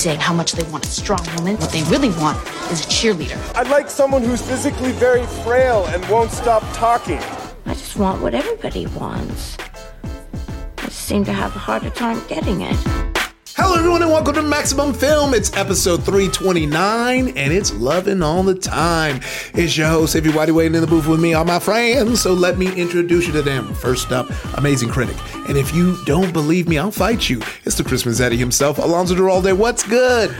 saying how much they want a strong woman. What they really want is a cheerleader. I'd like someone who's physically very frail and won't stop talking. I just want what everybody wants. I just seem to have a harder time getting it. Hello, everyone, and welcome to Maximum Film. It's episode 329, and it's loving all the time. It's your host, Whitey, waiting in the booth with me, all my friends. So let me introduce you to them. First up, amazing critic. And if you don't believe me, I'll fight you. It's the Christmas Eddie himself, Alonso Duralde. What's good?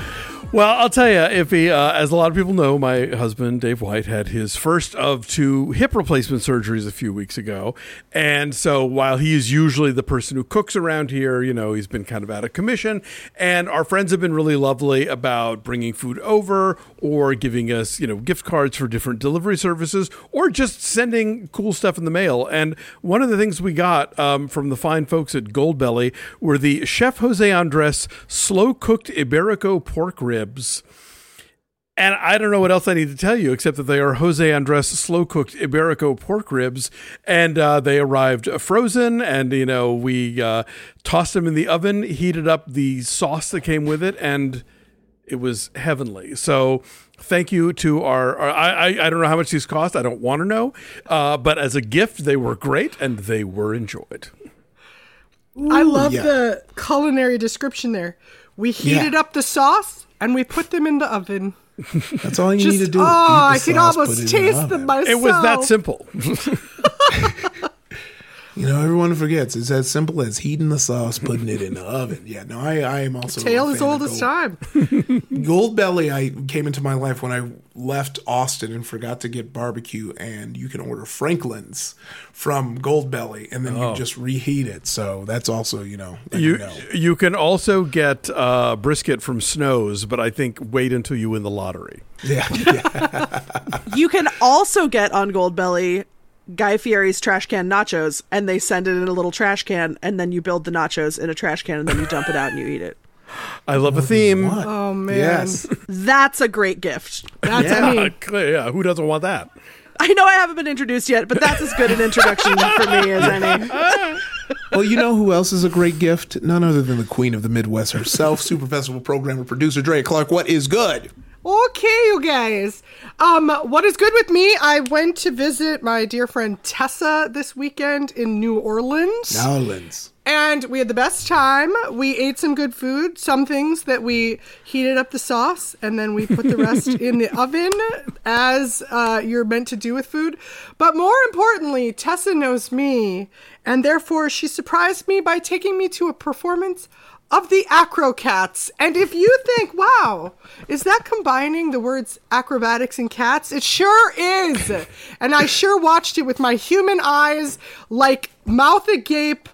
Well, I'll tell you, if he, uh, as a lot of people know, my husband Dave White had his first of two hip replacement surgeries a few weeks ago, and so while he is usually the person who cooks around here, you know, he's been kind of out of commission. And our friends have been really lovely about bringing food over or giving us, you know, gift cards for different delivery services or just sending cool stuff in the mail. And one of the things we got um, from the fine folks at Goldbelly were the Chef Jose Andres slow cooked Iberico pork ribs ribs. And I don't know what else I need to tell you except that they are Jose Andres slow cooked Iberico pork ribs, and uh, they arrived frozen. And you know we uh, tossed them in the oven, heated up the sauce that came with it, and it was heavenly. So thank you to our, our I, I don't know how much these cost. I don't want to know, uh, but as a gift, they were great and they were enjoyed. Ooh, I love yeah. the culinary description there. We heated yeah. up the sauce and we put them in the oven. That's all you Just, need to do. Oh, I can almost taste them myself. It was that simple. you know, everyone forgets it's as simple as heating the sauce, putting it in the oven. Yeah, no, I, I am also tale as old as time. Goldbelly, I came into my life when I left Austin and forgot to get barbecue, and you can order Franklin's from Goldbelly, and then oh. you just reheat it. So that's also, you know, you you, know. you, can also get uh, brisket from Snows, but I think wait until you win the lottery. Yeah, yeah. you can also get on Goldbelly Guy Fieri's trash can nachos, and they send it in a little trash can, and then you build the nachos in a trash can, and then you dump it out and you eat it. I love a theme. Oh man, yes, that's a great gift. That's yeah, I mean, yeah. Who doesn't want that? I know I haven't been introduced yet, but that's as good an introduction for me as any. well, you know who else is a great gift? None other than the queen of the Midwest herself, super festival programmer, producer Drea Clark. What is good? Okay, you guys. Um, what is good with me? I went to visit my dear friend Tessa this weekend in New Orleans. New Orleans. And we had the best time. We ate some good food, some things that we heated up the sauce, and then we put the rest in the oven, as uh, you're meant to do with food. But more importantly, Tessa knows me, and therefore she surprised me by taking me to a performance of the Acro-Cats. And if you think, wow, is that combining the words acrobatics and cats? It sure is. and I sure watched it with my human eyes, like mouth agape.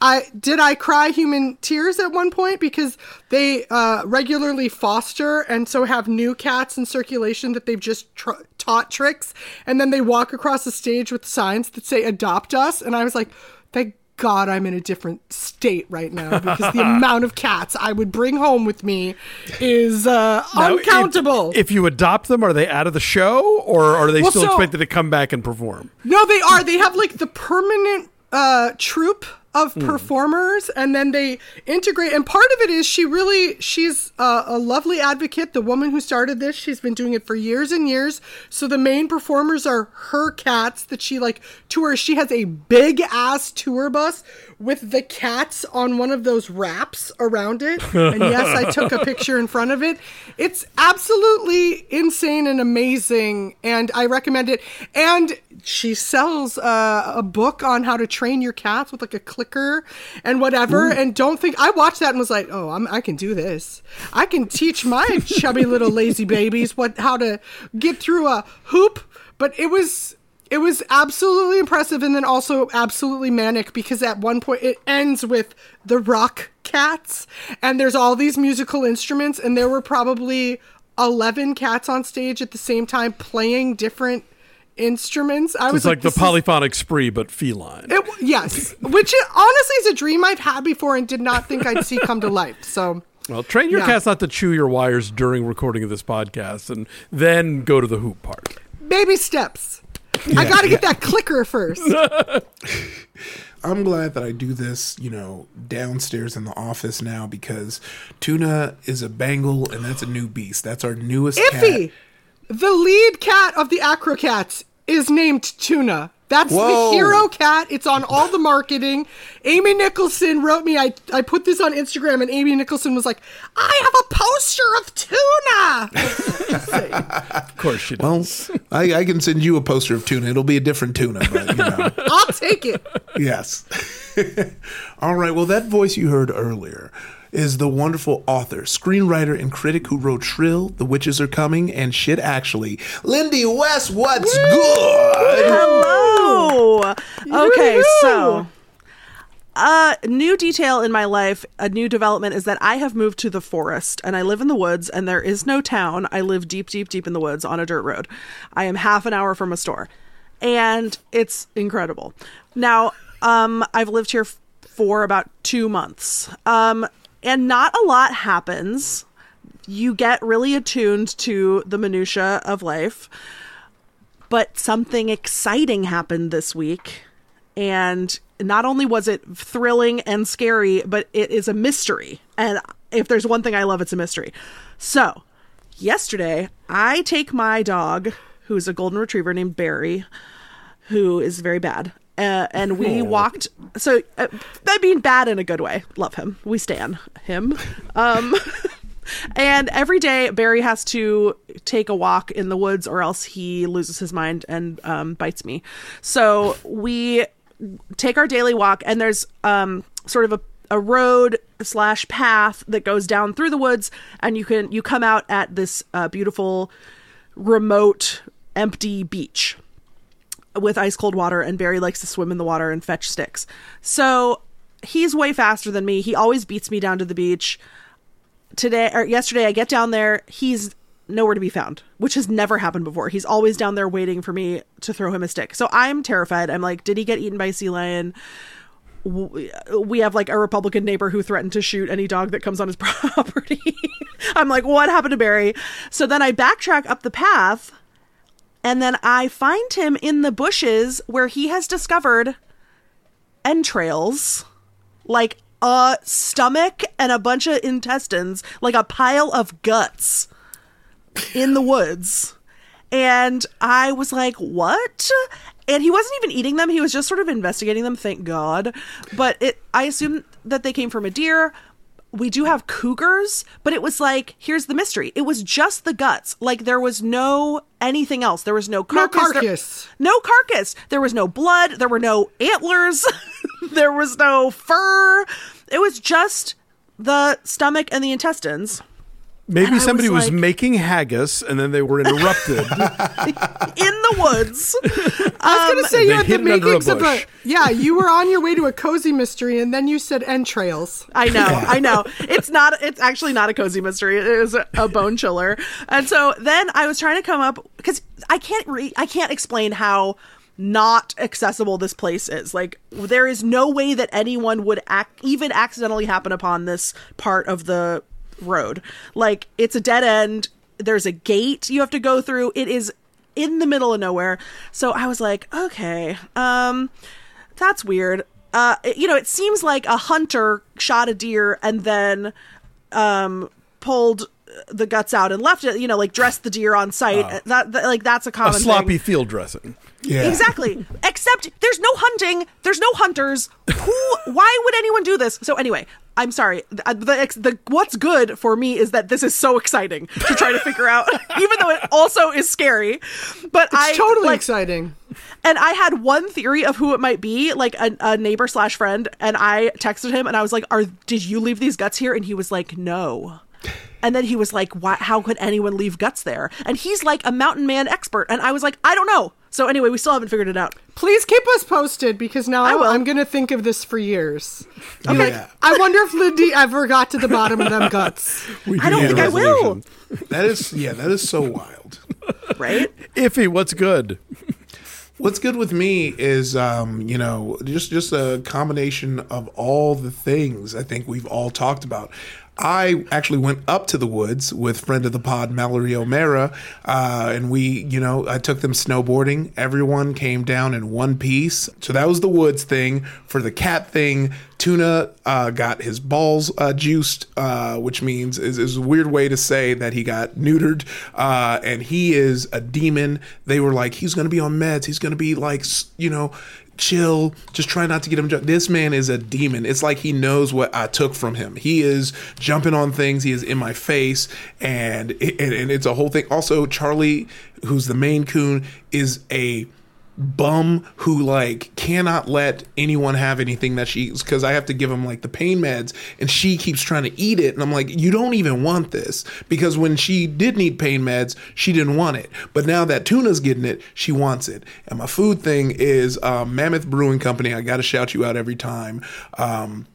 I did I cry human tears at one point because they uh, regularly foster and so have new cats in circulation that they've just tr- taught tricks, and then they walk across the stage with signs that say "Adopt Us," and I was like, thank God I'm in a different state right now because the amount of cats I would bring home with me is uh, now, uncountable. If, if, you adopt them, are they out of the show or are they well, still so, expected to come back and perform? No, they are. They have like the permanent uh, troupe of mm. performers and then they integrate and part of it is she really she's a, a, lovely advocate the woman who started this. She's been doing it for years and years. So the main performers are her cats that she like tours. She has a big ass tour bus with the cats on one of those wraps around it. And yes, I took a picture in front of it. It's absolutely insane and amazing, and I recommend it. And she sells uh, a book on how to train your cats with like a clicker and whatever. Ooh. And don't think I watched that and was like, oh, I'm, I can do this. I can teach my chubby little lazy babies what how to get through a hoop. But it was it was absolutely impressive and then also absolutely manic because at one point it ends with the rock cats and there's all these musical instruments and there were probably 11 cats on stage at the same time playing different instruments. I so was like, like the polyphonic is... spree, but feline. It, yes, which it, honestly is a dream I've had before and did not think I'd see come to life. So. Well, train your yeah. cats not to chew your wires during recording of this podcast, and then go to the hoop part. Baby steps. I got to get that clicker first. I'm glad that I do this, you know, downstairs in the office now because Tuna is a Bengal and that's a new beast. That's our newest Iffy. cat. The lead cat of the Acro-Cats is named Tuna. That's Whoa. the hero cat. It's on all the marketing. Amy Nicholson wrote me. I, I put this on Instagram, and Amy Nicholson was like, I have a poster of tuna. Of course she Well, does. I, I can send you a poster of tuna. It'll be a different tuna, but you know. I'll take it. yes. All right. Well, that voice you heard earlier is the wonderful author, screenwriter, and critic who wrote Shrill, The Witches Are Coming, and Shit Actually. Lindy West, what's good? Hello. Okay, so uh new detail in my life, a new development is that I have moved to the forest and I live in the woods and there is no town. I live deep deep deep in the woods on a dirt road. I am half an hour from a store. And it's incredible. Now, um I've lived here f- for about 2 months. Um and not a lot happens. You get really attuned to the minutia of life. But something exciting happened this week. And not only was it thrilling and scary but it is a mystery. And if there's one thing i love it's a mystery. So yesterday i take my dog who's a golden retriever named barry who is very bad uh, and we walked so uh, i mean bad in a good way. Love him. We stan him. Um And every day, Barry has to take a walk in the woods, or else he loses his mind and um, bites me. So we take our daily walk, and there's um, sort of a, a road slash path that goes down through the woods, and you can you come out at this uh, beautiful, remote, empty beach with ice cold water and Barry likes to swim in the water and fetch sticks. So he's way faster than me. He always beats me down to the beach. Today or yesterday I get down there, he's nowhere to be found, which has never happened before. He's always down there waiting for me to throw him a stick. So I'm terrified. I'm like, did he get eaten by a sea lion? We have like a Republican neighbor who threatened to shoot any dog that comes on his property. I'm like, what happened to Barry? So then I backtrack up the path and then I find him in the bushes where he has discovered entrails, like a stomach and a bunch of intestines, like a pile of guts in the woods. And I was like, what? And he wasn't even eating them. He was just sort of investigating them, thank God. But it I assume that they came from a deer. We do have cougars, but it was like, here's the mystery. It was just the guts. Like there was no anything else. There was no No carcass. There- carcass. no carcass. There was no blood. There were no antlers. there was no fur. It was just the stomach and the intestines Maybe somebody was was, making haggis and then they were interrupted. in the woods. I was going to um, say you had the hid it under a makings of a. bush. Yeah, you were on your way to a cozy mystery, and then you said entrails. I know, I know. It's not. It's actually not a cozy mystery. It is a bone chiller. And so then I was trying to come up because I can't. Re- I can't explain how not accessible this place is. Like there is no way that anyone would act even accidentally happen upon this part of the road. Like it's a dead end. There's a gate you have to go through. It is in the middle of nowhere. So I was like, okay, um, that's weird. Uh, it- you know, it seems like a hunter shot a deer and then um pulled the guts out and left it. You know, like dressed the deer on site. That, that like that's a a common thing. sloppy field dressing. Yeah. Exactly. Except there's no hunting. There's no hunters. Who? Why would anyone do this? So anyway, I'm sorry. The, uh, the, the what's good for me is that this is so exciting to try to figure out, even though it also is scary. But I It's totally like, exciting. and I had one theory of who it might be, like a, a neighbor slash friend, and I texted him and I was like, "Are did you leave these guts here?" And he was like, "No." And then he was like, Why, "How could anyone leave guts there?" And he's like a mountain man expert, and I was like, "I don't know." So anyway, we still haven't figured it out. Please keep us posted because now I I will. am going to think of this for years. Okay. Yeah. I wonder if Lindy ever got to the bottom of them guts. We I don't need a think I will. resolution. That is yeah, that is so wild. Right? Iffy, what's good? What's good with me is, um, you know, just just a combination of all the things I think we've all talked about. I actually went up to the woods with friend of the pod Mallory O'Mara, uh, and we, you know, I took them snowboarding. Everyone came down in one piece. So that was the woods thing. For the cat thing, Tuna uh, got his balls uh, juiced, uh, which means is, is a weird way to say that he got neutered, uh, and he is a demon. They were like, he's going to be on meds. He's going to be like, you know, chill. Just try not to get him. Ju- this man is a demon. It's like he knows what I took from him. He is jumping on things. He is in my face, and and, and it's a whole thing. Also, Charlie, who's the Maine Coon, is a bum who like cannot let anyone have anything that she eats because I have to give him like the pain meds and she keeps trying to eat it and I'm like you don't even want this. Because when she did need pain meds she didn't want it. But now that tuna's getting it she wants it. And my food thing is um, Mammoth Brewing Company. I gotta shout you out every time. Um,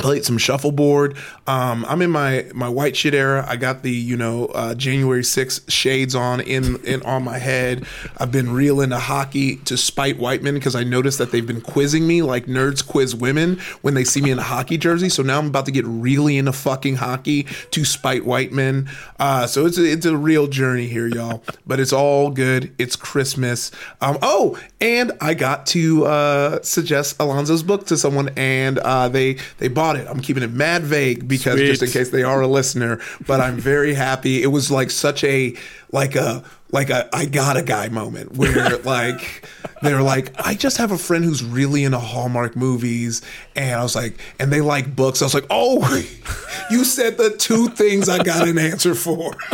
played some shuffleboard. Um, I'm in my my white shit era. I got the you know uh, January 6th shades on in in on my head. I've been real into hockey to spite white men because I noticed that they've been quizzing me like nerds quiz women when they see me in a hockey jersey. So now I'm about to get really into fucking hockey to spite white men. Uh, so it's a, it's a real journey here, y'all. But it's all good. It's Christmas. Um, oh, and I got to uh, suggest Alonso's book to someone, and uh, they they bought it. I'm keeping it mad vague because Sweet. just in case they are a listener. But I'm very happy. It was like such a like a like a I got a guy moment where like they're like I just have a friend who's really into Hallmark movies, and I was like, and they like books. I was like, oh, you said the two things I got an answer for.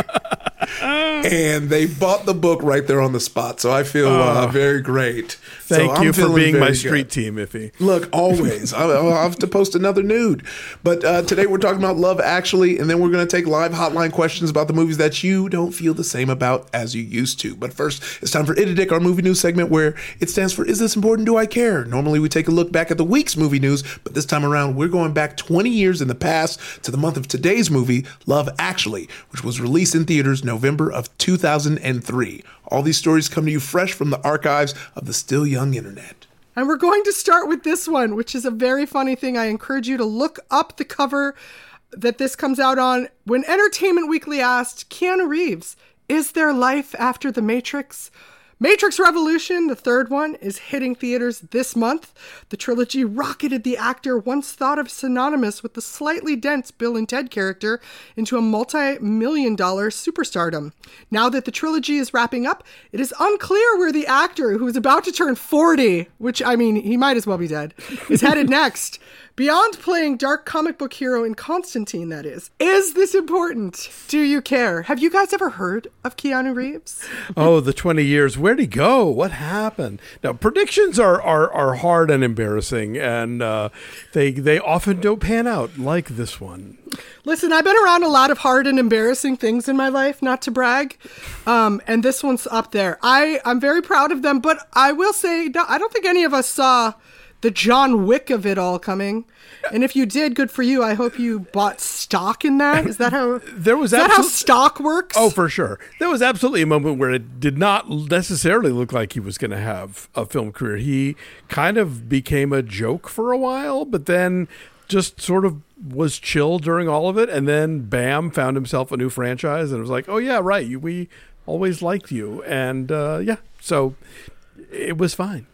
and they bought the book right there on the spot. So I feel uh, very great. Thank I'm you for being my street good. team, Iffy. Look, always. I- I'll have to post another nude. But uh, today we're talking about Love Actually, and then we're going to take live hotline questions about the movies that you don't feel the same about as you used to. But first, it's time for ITIDIC, our movie news segment where it stands for Is This Important? Do I Care? Normally we take a look back at the week's movie news, but this time around we're going back 20 years in the past to the month of today's movie, Love Actually, which was released in theaters November of 2003. All these stories come to you fresh from the archives of the still young internet. And we're going to start with this one, which is a very funny thing. I encourage you to look up the cover that this comes out on. When Entertainment Weekly asked Keanu Reeves, Is there life after the Matrix? Matrix Revolution, the third one, is hitting theaters this month. The trilogy rocketed the actor once thought of synonymous with the slightly dense Bill and Ted character into a multi million dollar superstardom. Now that the trilogy is wrapping up, it is unclear where the actor, who is about to turn 40, which I mean, he might as well be dead, is headed next. Beyond playing dark comic book hero in Constantine, that is. Is this important? Do you care? Have you guys ever heard of Keanu Reeves? Oh, the 20 years. Where'd he go? What happened? Now, predictions are, are, are hard and embarrassing, and uh, they, they often don't pan out like this one. Listen, I've been around a lot of hard and embarrassing things in my life, not to brag, um, and this one's up there. I I'm very proud of them, but I will say no, I don't think any of us saw the John Wick of it all coming. And if you did, good for you. I hope you bought stock in that. Is that how There was is that how stock works? Oh, for sure. There was absolutely a moment where it did not necessarily look like he was going to have a film career. He kind of became a joke for a while, but then just sort of was chill during all of it. And then, bam, found himself a new franchise and it was like, oh, yeah, right. We always liked you. And uh, yeah, so it was fine.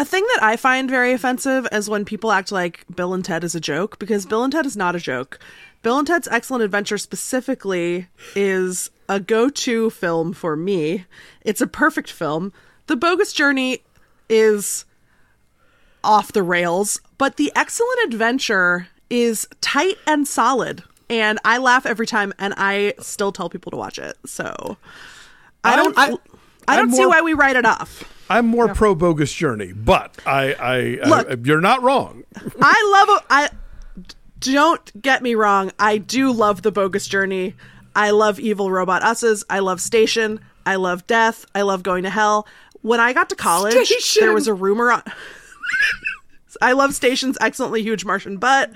A thing that I find very offensive is when people act like Bill and Ted is a joke because Bill and Ted is not a joke. Bill and Ted's Excellent Adventure specifically is a go to film for me. It's a perfect film. The Bogus Journey is off the rails, but The Excellent Adventure is tight and solid. And I laugh every time, and I still tell people to watch it. So I don't. I, I'm- I don't I'm see more- why we write it off. I'm more pro bogus journey, but I, I, I, Look. you're not wrong. I love I don't get me wrong. I do love the bogus journey. I love evil robot us's. I love station. I love death. I love going to hell. When I got to college, Station! there was a rumor on I love Station's excellently huge Martian butt.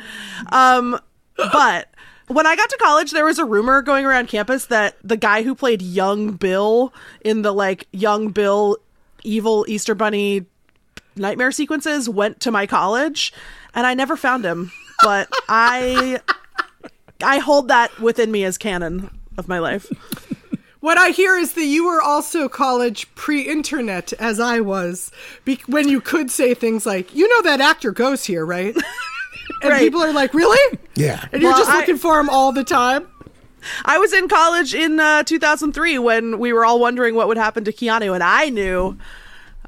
Um but when I got to college, there was a rumor going around campus that the guy who played young Bill in the like young Bill evil Easter Bunny nightmare sequences went to my college and I never found him. But I I hold that within me as canon of my life. What I hear is that you were also college pre-internet, as I was, be- when you could say things like, "You know that actor goes here, right?" And Right. people are like, "Really?" Yeah. And you're Well, just I- looking for him all the time. I was in college in uh, 2003 when we were all wondering what would happen to Keanu, and I knew,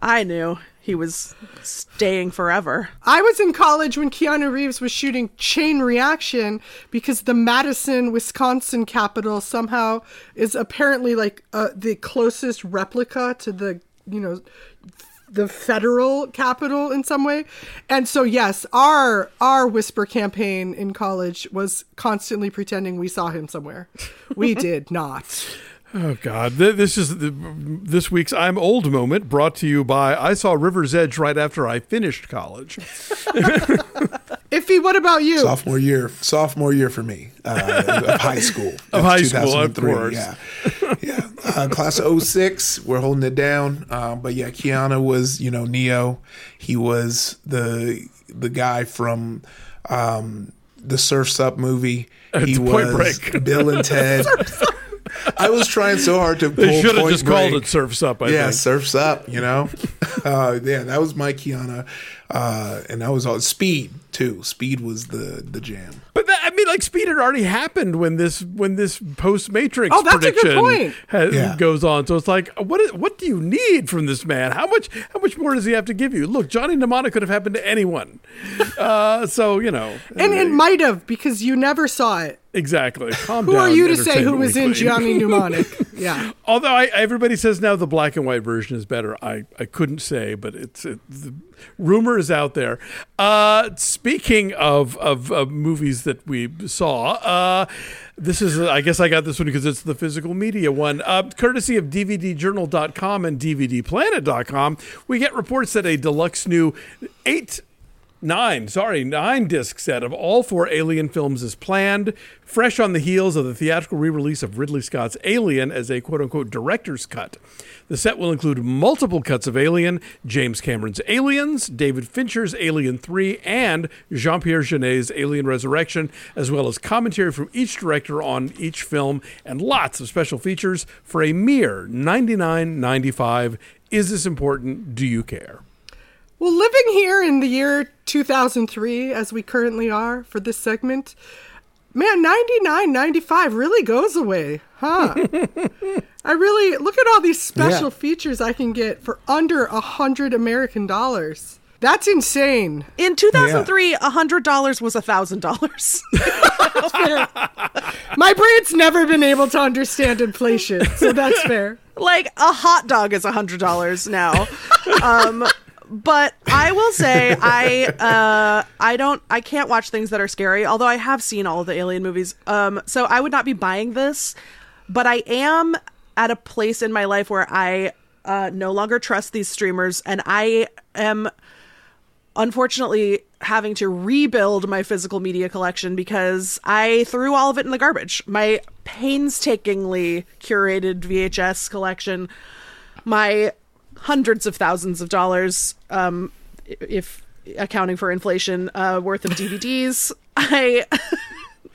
I knew he was staying forever. I was in college when Keanu Reeves was shooting Chain Reaction because the Madison, Wisconsin capital somehow is apparently like uh, the closest replica to the, you know, the federal capital in some way. And so yes, our our whisper campaign in college was constantly pretending we saw him somewhere. We did not. Oh God! This is the, this week's "I'm Old" moment, brought to you by I saw River's Edge right after I finished college. Iffy, what about you? sophomore year sophomore year for me uh, of high school Of high school, of course. yeah yeah uh, class of 06 we're holding it down uh, but yeah Keanu was you know Neo he was the the guy from um, the Surfs Up movie he It's Point was Break. Bill and Ted I was trying so hard to pull They should have just called it "Surfs Up." I yeah, think. surfs up, you know. uh, yeah, that was my Keanu, uh, and that was all Speed too. Speed was the the jam. But that, I mean, like Speed had already happened when this when this post Matrix Oh, that's a good prediction point. ha- Yeah. goes on. So it's like, what is, what do you need from this man? How much how much more does he have to give you? Look, Johnny Mnemonic could have happened to anyone. Uh, so you know, and it might have because you never saw it. exactly. Calm Who down, are you to say who was in Johnny Mnemonic? Yeah. Although I, everybody says now the black and white version is better, I, I couldn't say, but it's it, the rumor is out there. Uh, speaking of, of of movies that we saw, uh, this is I guess I got this one because it's the physical media one, uh, courtesy of DVDJournal.com and DVDPlanet.com. We get reports that a deluxe new eight nine, sorry, nine disc set of all four Alien films is planned, fresh on the heels of the theatrical re release of Ridley Scott's Alien as a quote unquote director's cut. The set will include multiple cuts of Alien, James Cameron's Aliens, David Fincher's Alien 3, and Jean-Pierre Jeunet's Alien Resurrection, as well as commentary from each director on each film and lots of special features for a mere $99.95. Is this important? Do you care? Well, living here in the year 2003, as we currently are for this segment, man, 99.95 really goes away, huh? I really look at all these special Yeah. features I can get for under a hundred American dollars. That's insane. In 2003, a hundred dollars was a thousand dollars. My brain's never been able to understand inflation, so that's fair. like a hot dog is a hundred dollars now. um, but I will say I uh, I don't I can't watch things that are scary. Although I have seen all the Alien movies, um, so I would not be buying this. But I am at a place in my life where I uh, no longer trust these streamers, and I am unfortunately having to rebuild my physical media collection because I threw all of it in the garbage. My painstakingly curated VHS collection, my hundreds of thousands of dollars, um, if accounting for inflation, uh, worth of DVDs. I.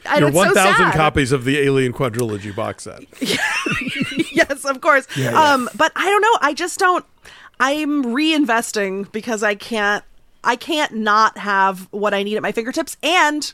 and Your it's so 1,000 copies of the Alien quadrilogy box set. yes, of course. Yeah, yeah. Um, but I don't know. I just don't. I'm reinvesting because I can't. I can't not have what I need at my fingertips, and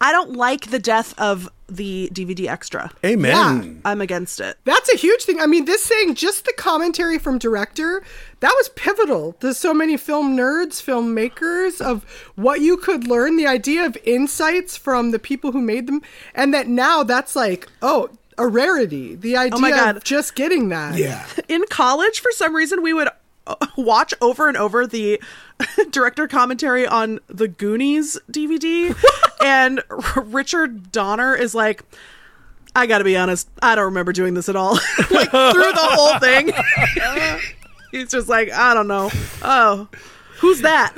I don't like the death of the DVD extra. Amen. I'm against it. That's a huge thing. I mean, this thing, just the commentary from director, that was pivotal to so many film nerds, filmmakers, of what you could learn, the idea of insights from the people who made them, and that now that's like, oh, a rarity. The oh idea my God. of just getting that. Yeah, in college for some reason we would watch over and over the director commentary on the goonies dvd and R- richard donner is like i gotta be honest i don't remember doing this at all. Like through the whole thing. He's just like i don't know. Oh who's that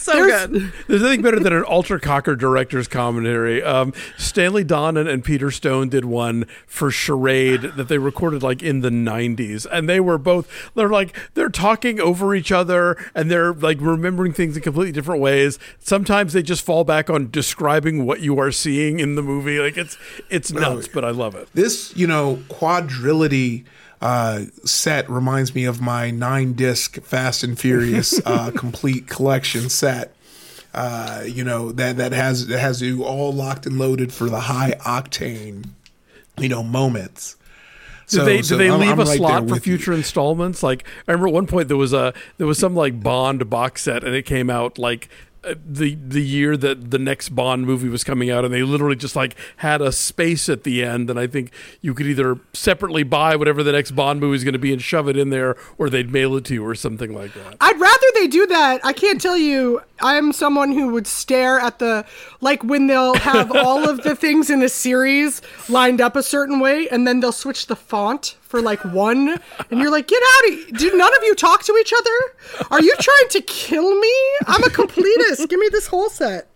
so There's- good. There's nothing better than an Ultra Cocker director's commentary. Um, Stanley Donen and Peter Stone did one for Charade that they recorded like in the 90s. And they were both, they're like, they're talking over each other and they're like remembering things in completely different ways. Sometimes they just fall back on describing what you are seeing in the movie. Like it's, it's nuts, but I love it. This, you know, quadrility uh, set reminds me of my nine disc Fast and Furious uh, complete collection set. Uh, you know that that has that has you all locked and loaded for the high octane, you know, moments. Did they, did they I'm- leave I'm a right slot for with you. future installments? Like I remember at one point there was a there was some like Bond box set and it came out like the the year that the next Bond movie was coming out and they literally just like had a space at the end and I think you could either separately buy whatever the next Bond movie is going to be and shove it in there or they'd mail it to you or something like that. I'd rather they do that. I can't tell you. I'm someone who would stare at the like when they'll have all of the things in a series lined up a certain way, and then they'll switch the font for like one, and you're like, get out of! Do none of you talk to each other? Are you trying to kill me? I'm a completist. Give me this whole set.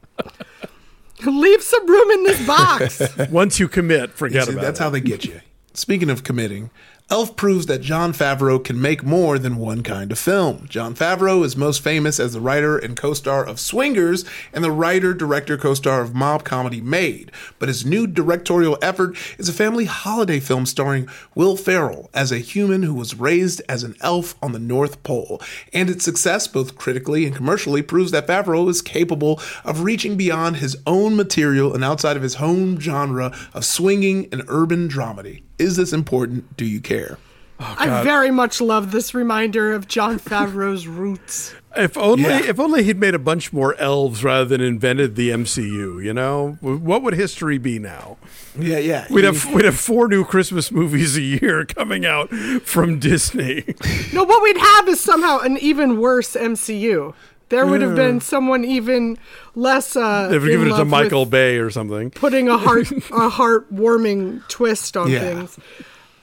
Leave some room in this box. Once you commit, forget See, about that's it. how they get you. Speaking of committing, Elf proves that Jon Favreau can make more than one kind of film. Jon Favreau is most famous as the writer and co star of Swingers and the writer, director, co star of mob comedy Made. But his new directorial effort is a family holiday film starring Will Ferrell as a human who was raised as an elf on the North Pole. And its success, both critically and commercially, proves that Favreau is capable of reaching beyond his own material and outside of his home genre of swinging and urban dramedy. Is this important? Do you care? Oh, I very much love this reminder of Jon Favreau's roots. If only Yeah. if only he'd made a bunch more elves rather than invented the MCU, you know? What would history be now? Yeah, yeah. We'd have we'd have four new Christmas movies a year coming out from Disney. No, what we'd have is somehow an even worse MCU. There would have been someone even less. Uh, They've given it to Michael Bay or something. putting a heart a heartwarming twist on Yeah. things.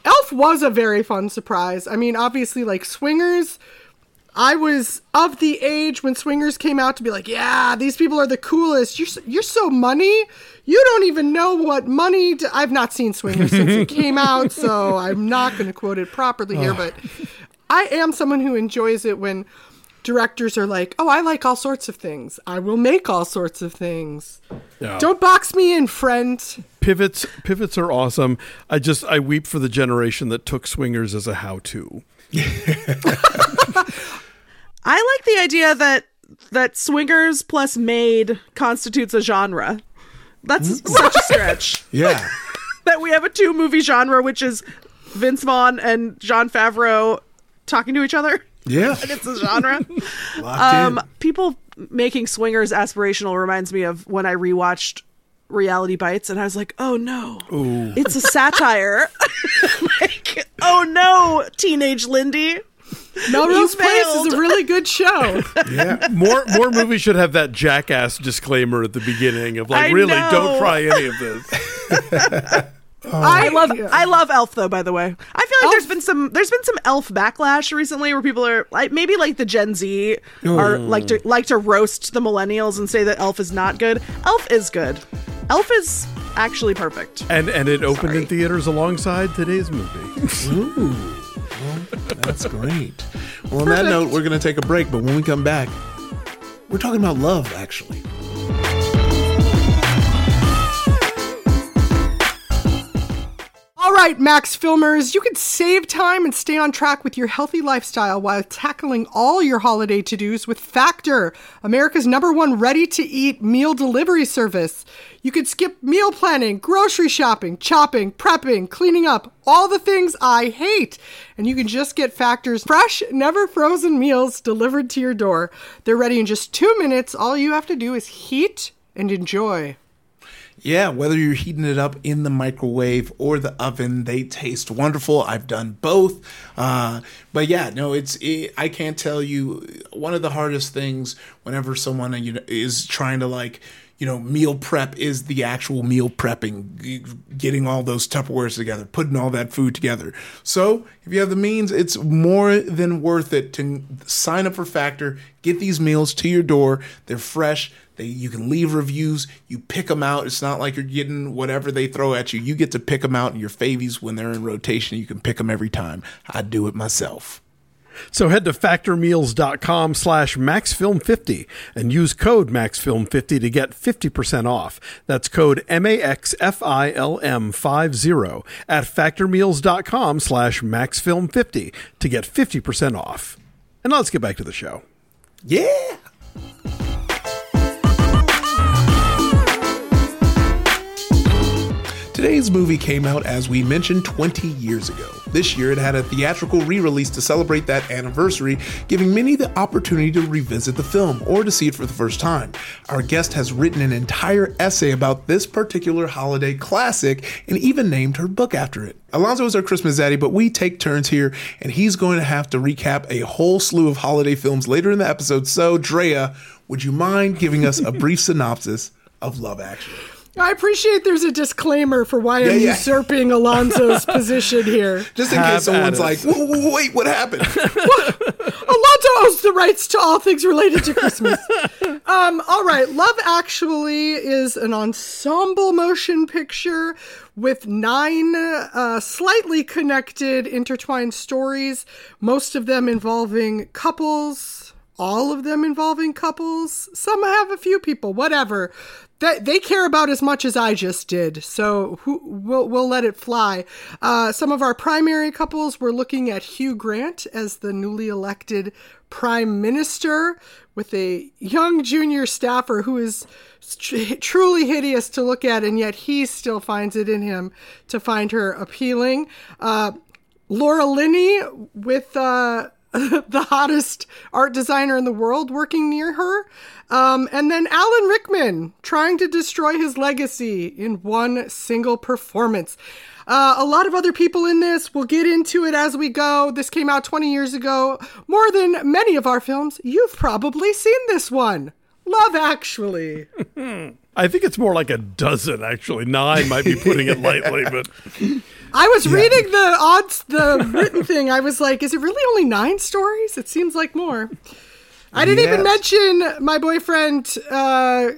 Elf was a very fun surprise. I mean, obviously, like Swingers. I was of the age when Swingers came out to be like, yeah, these people are the coolest. You're so, you're so money. You don't even know what money. i I've not seen Swingers since it came out, so I'm not going to quote it properly here. But I am someone who enjoys it when directors are like, oh, I like all sorts of things. I will make all sorts of things. Yeah. Don't box me in, friend. pivots pivots are awesome. I just I weep for the generation that took swingers as a how to. I like the idea that that swingers plus Made constitutes a genre. That's mm. such a stretch. Yeah. that we have a two movie genre, which is Vince Vaughn and Jon Favreau talking to each other. Yeah. It's a genre. Um, people making swingers aspirational reminds me of when I rewatched Reality Bites, and I was like, "Oh no, it's a satire." like, oh no, teenage Lindy. Melrose You Place is a really good show. Yeah. More more movies should have that jackass disclaimer at the beginning of like I really know. don't try any of this. Uh, I love I love Elf though. By the way, I feel like there's Elf- been some there's been some Elf backlash recently where people are like maybe like the Gen Z are like to like to roast the millennials and say that Elf is not good. Elf is good. Elf is actually perfect. And and it opened Sorry. in theaters alongside today's movie. Ooh. That's great. Well, on that note, we're going to take a break, but when we come back, we're talking about love, actually. Right, Max Filmers, you can save time and stay on track with your healthy lifestyle while tackling all your holiday to dos with Factor, America's number one ready to eat meal delivery service. You can skip meal planning, grocery shopping, chopping, prepping, cleaning up, all the things I hate. And you can just get Factor's fresh, never frozen meals delivered to your door. They're ready in just two minutes. All you have to do is heat and enjoy. Yeah, whether you're heating it up in the microwave or the oven, they taste wonderful. I've done both. Uh, but yeah, no, it's it, I can't tell you one of the hardest things whenever someone is trying to like you know, meal prep is the actual meal prepping, getting all those Tupperwares together, putting all that food together. So if you have the means, it's more than worth it to sign up for Factor, get these meals to your door. They're fresh. They, you can leave reviews. You pick them out. It's not like you're getting whatever they throw at you. You get to pick them out in your favies when they're in rotation. You can pick them every time. I do it myself. So head to factormeals.com slash maxfilm50 and use code maxfilm50 to get 50% off. That's code M-A-X-F-I-L-M 50 at factormeals.com slash maxfilm50 to get 50% off. And let's get back to the show. Yeah. Today's movie came out, as we mentioned, 20 years ago. This year, it had a theatrical re release to celebrate that anniversary, giving many the opportunity to revisit the film or to see it for the first time. Our guest has written an entire essay about this particular holiday classic and even named her book after it. Alonso is our Christmas daddy, but we take turns here, and he's going to have to recap a whole slew of holiday films later in the episode. So, Drea, would you mind giving us a brief synopsis of Love Actually? I appreciate there's a disclaimer for why Yeah, I'm yeah. usurping Alonso's position here. Just in Have case someone's at like, "Whoa, whoa, whoa, wait, what happened? Alonzo owes the rights to all things related to Christmas. um, all right, Love Actually is an ensemble motion picture with nine uh, slightly connected, intertwined stories, most of them involving couples, all of them involving couples. Some have a few people, whatever. They, they care about as much as I just did, so who, we'll, we'll let it fly. Uh, some of our primary couples, we're looking at Hugh Grant as the newly elected prime minister with a young junior staffer who is tr- truly hideous to look at, and yet he still finds it in him to find her appealing. Uh, Laura Linney with uh, the hottest art designer in the world working near her. Um, and then Alan Rickman trying to destroy his legacy in one single performance. Uh, a lot of other people in this. We'll get into it as we go. This came out 20 years ago. More than many of our films, you've probably seen this one. Love Actually. I think it's more like a dozen, actually. Nine might be putting it lightly, but I was reading the odds, the written thing. I was like, is it really only nine stories? It seems like more. I didn't even mention my boyfriend, uh,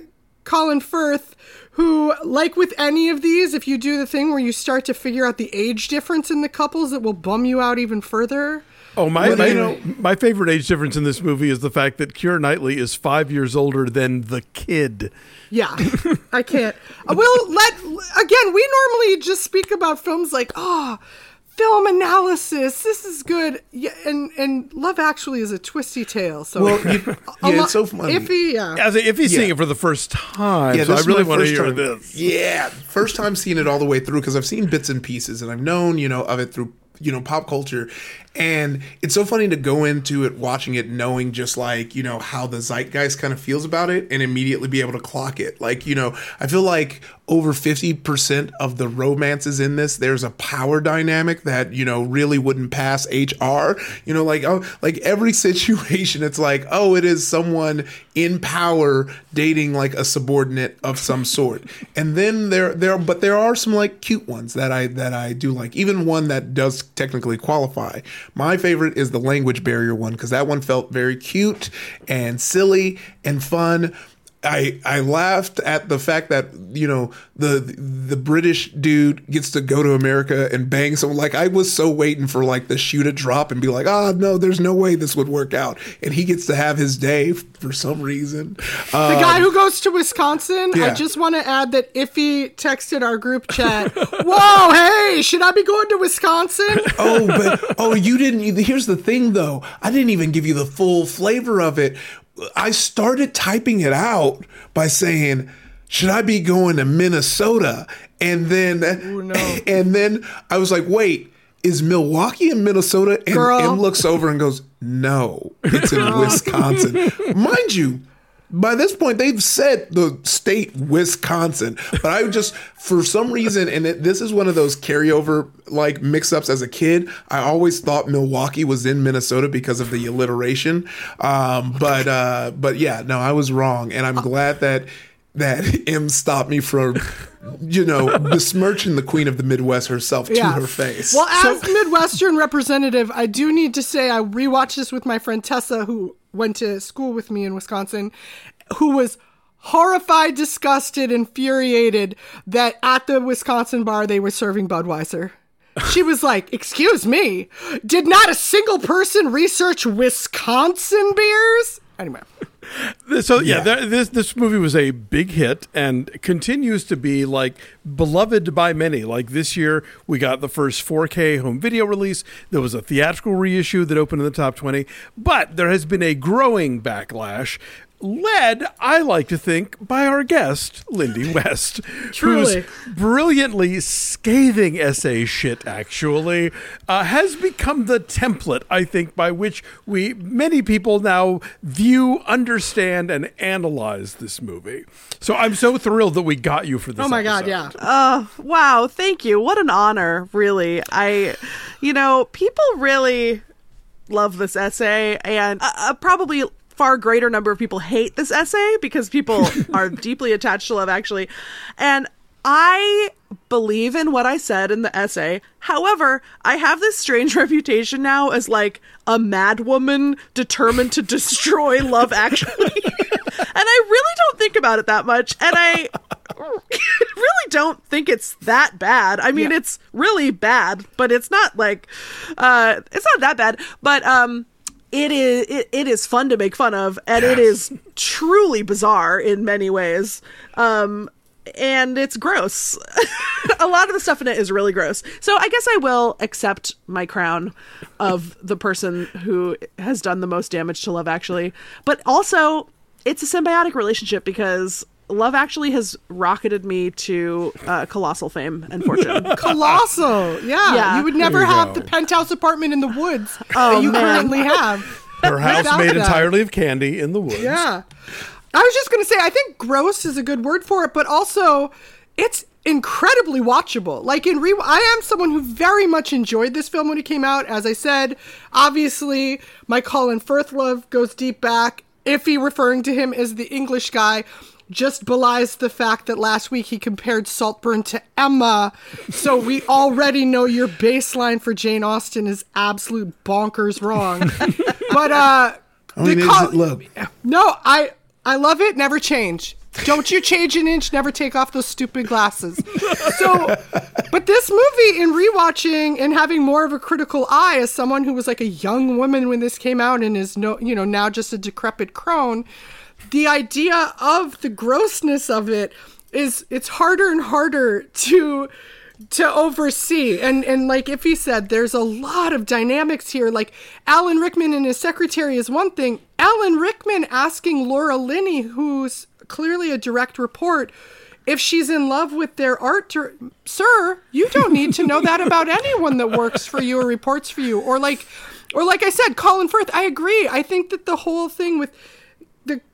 Colin Firth, who, like with any of these, if you do the thing where you start to figure out the age difference in the couples, it will bum you out even further. Oh, my Well, my, you know- my favorite age difference in this movie is the fact that Keira Knightley is five years older than the kid. Yeah, I can't. Uh, We'll let again. We normally just speak about films like, oh, film analysis. This is good. Yeah, and and Love Actually is a twisty tale. So Well, you, a yeah, lo- it's so funny. Iffy, yeah. As if he's seeing it for the first time, Yeah, so I really want to hear time- this. Yeah, first time seeing it all the way through because I've seen bits and pieces and I've known, you know, of it through, you know, pop culture. And it's so funny to go into it watching it knowing just like, you know, how the zeitgeist kind of feels about it and immediately be able to clock it. Like, you know, I feel like over 50% of the romances in this, there's a power dynamic that, you know, really wouldn't pass HR. You know, like, oh, like every situation, it's like, oh, it is someone in power dating like a subordinate of some sort. And then there, there, but there are some like cute ones that I, that I do like, even one that does technically qualify. My favorite is the language barrier one because that one felt very cute and silly and fun. I I laughed at the fact that you know the the British dude gets to go to America and bang someone. Like I was so waiting for like the shoe to drop and be like, oh no, there's no way this would work out, and he gets to have his day for some reason. Uh, The guy who goes to Wisconsin, I just want to add that Iffy texted our group chat, Whoa, hey, should I be going to Wisconsin? oh, but oh, you didn't. Here's the thing, though. I didn't even give you the full flavor of it. I started typing it out by saying, "Should I be going to Minnesota?" And then, and then I was like, "Wait." Is Milwaukee in Minnesota? And. M looks over and goes, No, it's in Wisconsin. Mind you, by this point they've said the state Wisconsin, but I just for some reason, and it, this is one of those carryover like mix-ups as a kid. I always thought Milwaukee was in Minnesota because of the alliteration. Um, but uh, but yeah, no, I was wrong, and I'm glad that that M stopped me from, you know, besmirching the queen of the Midwest herself to her face. Well, as Midwestern representative, I do need to say I rewatched this with my friend Tessa, who went to school with me in Wisconsin, who was horrified, disgusted, infuriated that at the Wisconsin bar they were serving Budweiser. She was like, Excuse me, did not a single person research Wisconsin beers? Anyway. So yeah, th- this this movie was a big hit and continues to be like beloved by many. Like this year, we got the first 4K home video release. There was a theatrical reissue that opened in the top 20, but there has been a growing backlash. Led, I like to think, by our guest, Lindy West, whose brilliantly scathing essay shit actually uh, has become the template, I think, by which we many people now view, understand, and analyze this movie. So I'm so thrilled that we got you for this. Oh my God, episode. yeah. Wow, thank you. What an honor, really. I, you know, people really love this essay, and uh, uh, probably far greater number of people hate this essay because people are deeply attached to Love Actually, and I believe in what I said in the essay. However, I have this strange reputation now as like a mad woman determined to destroy Love Actually. and I really don't think about it that much. And I really don't think it's that bad. I mean, it's really bad, but it's not like uh it's not that bad. But um it is it, it is fun to make fun of and it is truly bizarre in many ways. Um and it's gross. a lot of the stuff in it is really gross. So I guess I will accept my crown of the person who has done the most damage to Love Actually. But also, it's a symbiotic relationship because Love Actually has rocketed me to uh, colossal fame and fortune. Colossal. Yeah. Yeah. You would never you have go. the penthouse apartment in the woods Oh, that you man. currently have. Her house made that. entirely of candy in the woods. Yeah. I was just going to say, I think gross is a good word for it, but also it's incredibly watchable. Like in re, I am someone who very much enjoyed this film when it came out. As I said, obviously my Colin Firth love goes deep back. Ify referring to him as the English guy just belies the fact that last week he compared Saltburn to Emma. So we already know your baseline for Jane Austen is absolute bonkers wrong. but uh I mean, Col- look, no, I I love it. Never change. Don't you change an inch. Never take off those stupid glasses. So, but this movie, in rewatching and having more of a critical eye, as someone who was like a young woman when this came out and is no, you know, now just a decrepit crone, the idea of the grossness of it is it's harder and harder to to oversee. And and like Ify said there's a lot of dynamics here. Like alan rickman and his secretary is one thing. Alan rickman asking laura linney who's clearly a direct report if she's in love with their art dir- sir you don't need to know that about anyone that works for you or reports for you. Or like or like i said colin firth i agree. I think that the whole thing with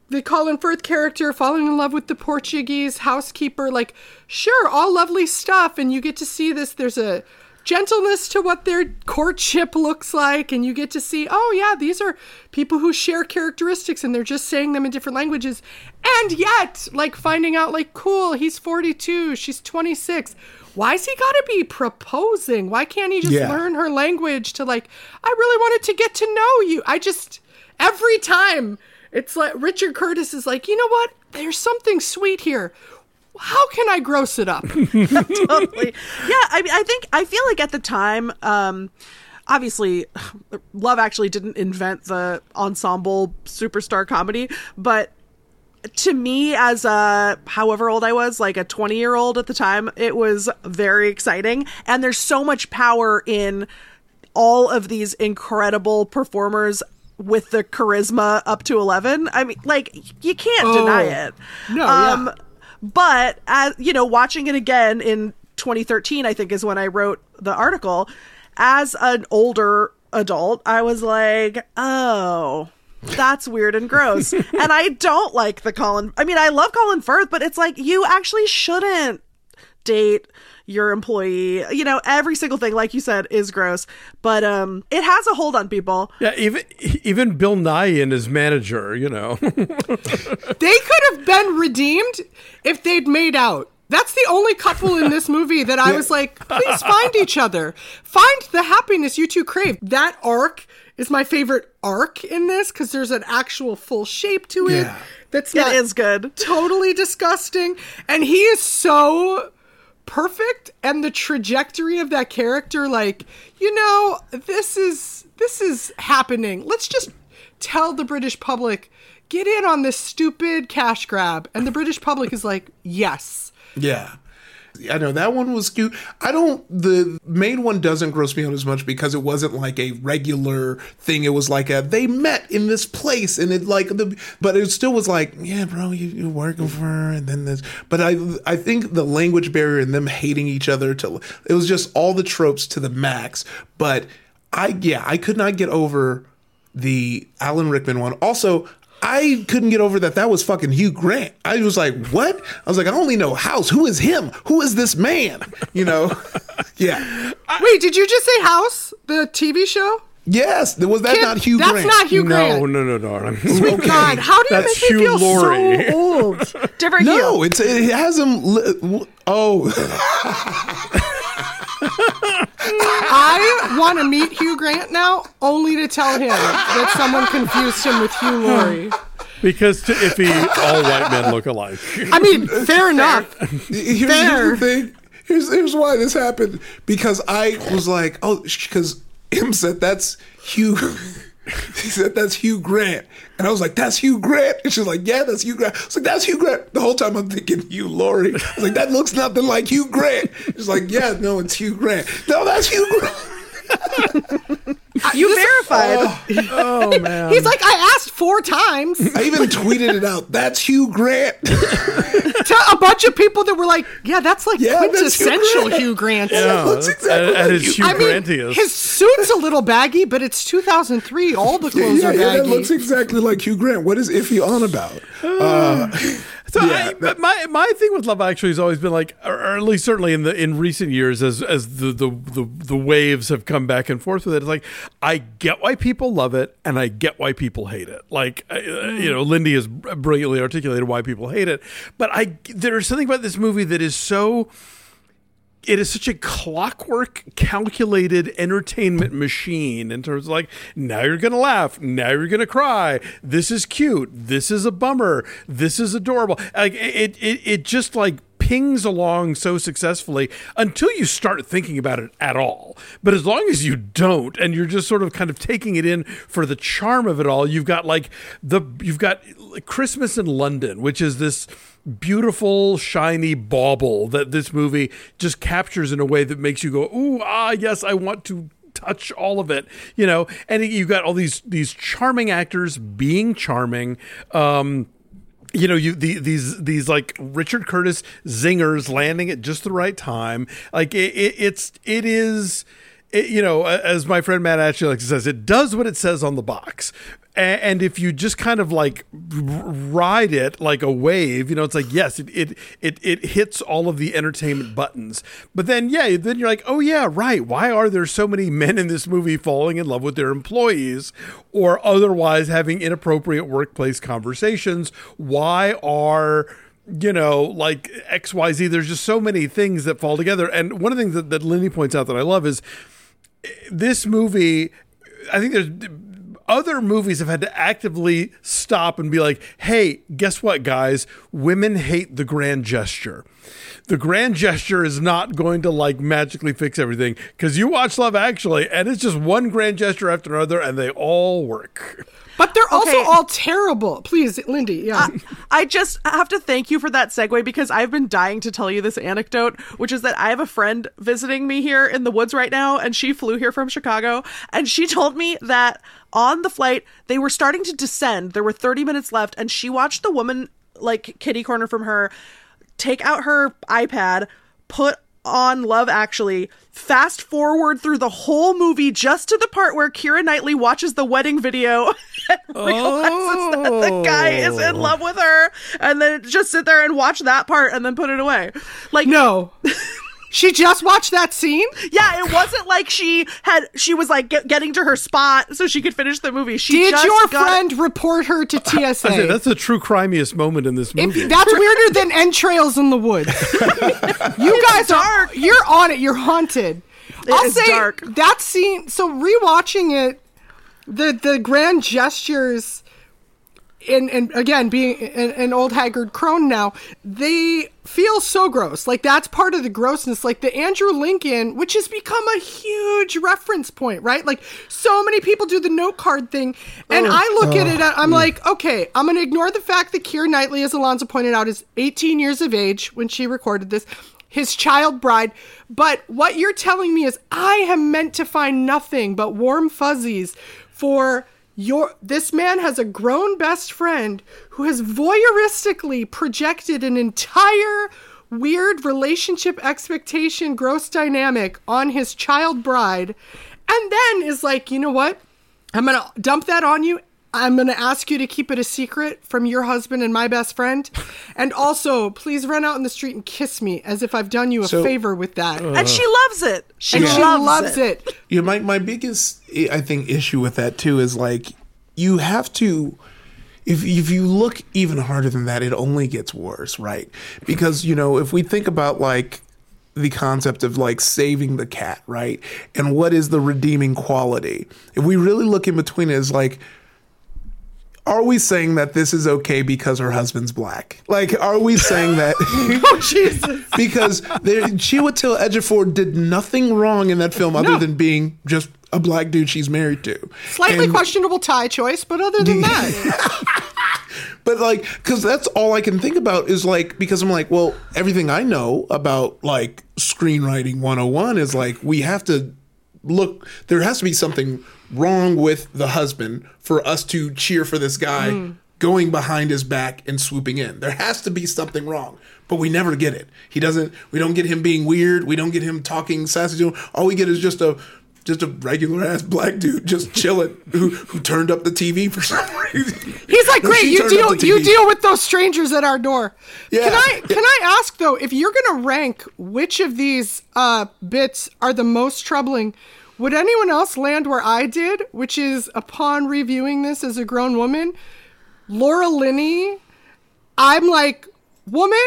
the Colin Firth character falling in love with the Portuguese housekeeper, like, sure, all lovely stuff, and you get to see this. There's a gentleness to what their courtship looks like, and you get to see, oh yeah, these are people who share characteristics, and they're just saying them in different languages. And yet, like finding out, like, cool, he's 42, she's 26. Why's he got to be proposing? Why can't he just Yeah. learn her language to like? I really wanted to get to know you. I just every time it's like Richard Curtis is like, you know what? There's something sweet here. How can I gross it up? totally. Yeah, I mean, I think I feel like at the time, um, obviously, Love actually didn't invent the ensemble superstar comedy, but to me, as a however old I was, like a twenty year old at the time, it was very exciting, and there's so much power in all of these incredible performers with the charisma up to 11 i mean like you can't deny it. No, um yeah. but as you know watching it again in 2013 i think is when i wrote the article. As an older adult i was like oh that's weird and gross. And i don't like the colin i mean i love colin firth but it's like you actually shouldn't date your employee. You know, every single thing, like you said, is gross. But um, it has a hold on people. Yeah, even even Bill Nighy and his manager, you know. They could have been redeemed if they'd made out. That's the only couple in this movie that I was like, please find each other. Find the happiness you two crave. That arc is my favorite arc in this because there's an actual full shape to it. Yeah. That's It not is good. totally disgusting. And he is so perfect and the trajectory of that character like you know this is this is happening. Let's just tell the british public get in on this stupid cash grab. And the british public is like yes. Yeah. I know that one was cute. I don't. The main one doesn't gross me out as much because it wasn't like a regular thing. It was like a they met in this place and it like the, but it still was like yeah, bro, you, you're working for her and then this. But I I think the language barrier and them hating each other to it was just all the tropes to the max. But I yeah, I could not get over the Alan Rickman one. Also, I couldn't get over that that was fucking Hugh Grant. I was like, what? I was like, I only know House. Who is him? Who is this man? You know? yeah. wait did you just say house the tv show Yes. Was that Kid, not Hugh that's Grant? not hugh no, grant no, no, no. Oh my god how do you That's make me feel Laurie. so old Different No, hue. it's it has him. Li- oh, I want to meet Hugh Grant now, only to tell him that someone confused him with Hugh Laurie. because to, Ify all white men look alike. I mean, fair enough. here's, here's Fair. the thing. Here's here's why this happened because I was like, oh, because him said that's Hugh. he said that's Hugh Grant, and I was like, that's Hugh Grant, and she's like, yeah, that's Hugh Grant. I was like, that's Hugh Grant. The whole time I'm thinking Hugh Laurie. I was like, that looks nothing like Hugh Grant. She's like, yeah, no, it's Hugh Grant. No, that's Hugh Grant. You verified. Oh man. He's like, I asked four times I even tweeted it out. That's Hugh Grant. to a bunch of people that were like, yeah, that's like Yeah, that's Hugh quintessential Grant. Hugh Grant. yeah, looks that's- exactly at, at like his you. Hugh I mean, his suit's a little baggy, but it's 2003. All the clothes yeah, are yeah, that looks exactly like Hugh Grant. What is Ify on about? Uh, So Yeah, I, my my thing with Love Actually has always been like, or, at least certainly in the in recent years, as as the, the the the waves have come back and forth with it, it's like I get why people love it and I get why people hate it. Like uh, you know, Lindy has brilliantly articulated why people hate it, but I there's something about this movie that is so it is such a clockwork calculated entertainment machine in terms of like now you're gonna laugh now you're gonna cry this is cute this is a bummer this is adorable. Like it it, it just like pings along so successfully until you start thinking about it at all. But as long as you don't and you're just sort of kind of taking it in for the charm of it all you've got like the you've got christmas in london which is this beautiful, shiny bauble that this movie just captures in a way that makes you go, "Ooh, ah, yes, I want to." touch all of it you know and you got all these these charming actors being charming um you know you the, these these like richard curtis zingers landing at just the right time like it, it it's it is it, you know as my friend matt actually like says it does what it says on the box and if you just kind of like ride it like a wave you know it's like yes it, it it it hits all of the entertainment buttons. But then yeah then you're like oh yeah right. Why are there so many men in this movie falling in love with their employees or otherwise having inappropriate workplace conversations? Why are you know, like XYZ, there's just so many things that fall together. And one of the things that, that Lindy points out that I love is eh, this movie, I think there's other movies have had to actively stop and be like, hey, guess what, guys? Women hate the grand gesture. The grand gesture is not going to like magically fix everything because you watch Love Actually and it's just one grand gesture after another and they all work. But they're also Okay. all terrible. Please, Lindy. Yeah. I just have to thank you for that segue because I've been dying to tell you this anecdote, which is that I have a friend visiting me here in the woods right now, and she flew here from Chicago, and she told me that on the flight they were starting to descend. There were 30 minutes left, and she watched the woman like kitty corner from her take out her iPad, put on Love Actually, fast forward through the whole movie just to the part where Keira Knightley watches the wedding video and realizes that the guy is in oh. love with her, and then just sit there and watch that part and then put it away. Like, no. She just watched that scene. Yeah, it wasn't like she had she was like get, getting to her spot so she could finish the movie. She Did just your got- friend report her to TSA? I say, that's the true crimiest moment in this If- movie. that's weirder than entrails in the woods. you guys are you're on it. You're haunted. I'll is say dark. that scene. So rewatching it, the the grand gestures, and and again being an, an old haggard crone now, they feel so gross. Like that's part of the grossness. Like the Andrew Lincoln, which has become a huge reference point, right? Like so many people do the note card thing, and oh, I look at oh, it. I'm like, okay, I'm gonna ignore the fact that Keira Knightley, as Alonso pointed out, is 18 years of age when she recorded this. His child bride, but what you're telling me is I am meant to find nothing but warm fuzzies for your this man has a grown best friend who has voyeuristically projected an entire weird relationship expectation gross dynamic on his child bride and then is like you know what? I'm gonna dump that on you i'm gonna ask you to keep it a secret from your husband and my best friend and also please run out in the street and kiss me as if i've done you a So- favor with that uh, and she loves it. She and loves, she loves it. it. Yeah, my my biggest I think issue with that too is like you have to if if you look even harder than that, it only gets worse, right? Because you know if we think about like the concept of like saving the cat, right? And what is the redeeming quality? If we really look in between it, is like are we saying that this is okay because her husband's black? Like, are we saying that? oh Jesus! because there, Chiwetel Ejiofor did nothing wrong in that film other No. than being just a black dude she's married to. Slightly And- questionable tie choice, but other than that, But like, because that's all I can think about is like, because I'm like, well, everything I know about like screenwriting 101 is like, we have to look, there has to be something wrong with the husband for us to cheer for this guy going behind his back and swooping in. There has to be something wrong. But we never get it. He doesn't. We don't get him being weird. We don't get him talking sassy to him. All we get is just a just a regular ass black dude just chilling who who turned up the TV for some reason. he's like, "Great, you deal you deal with those strangers at our door." Yeah. Can I can I ask though, if you're gonna rank which of these uh, bits are the most troubling? Would anyone else land where I did, which is upon reviewing this as a grown woman, Laura Linney? I'm like, woman,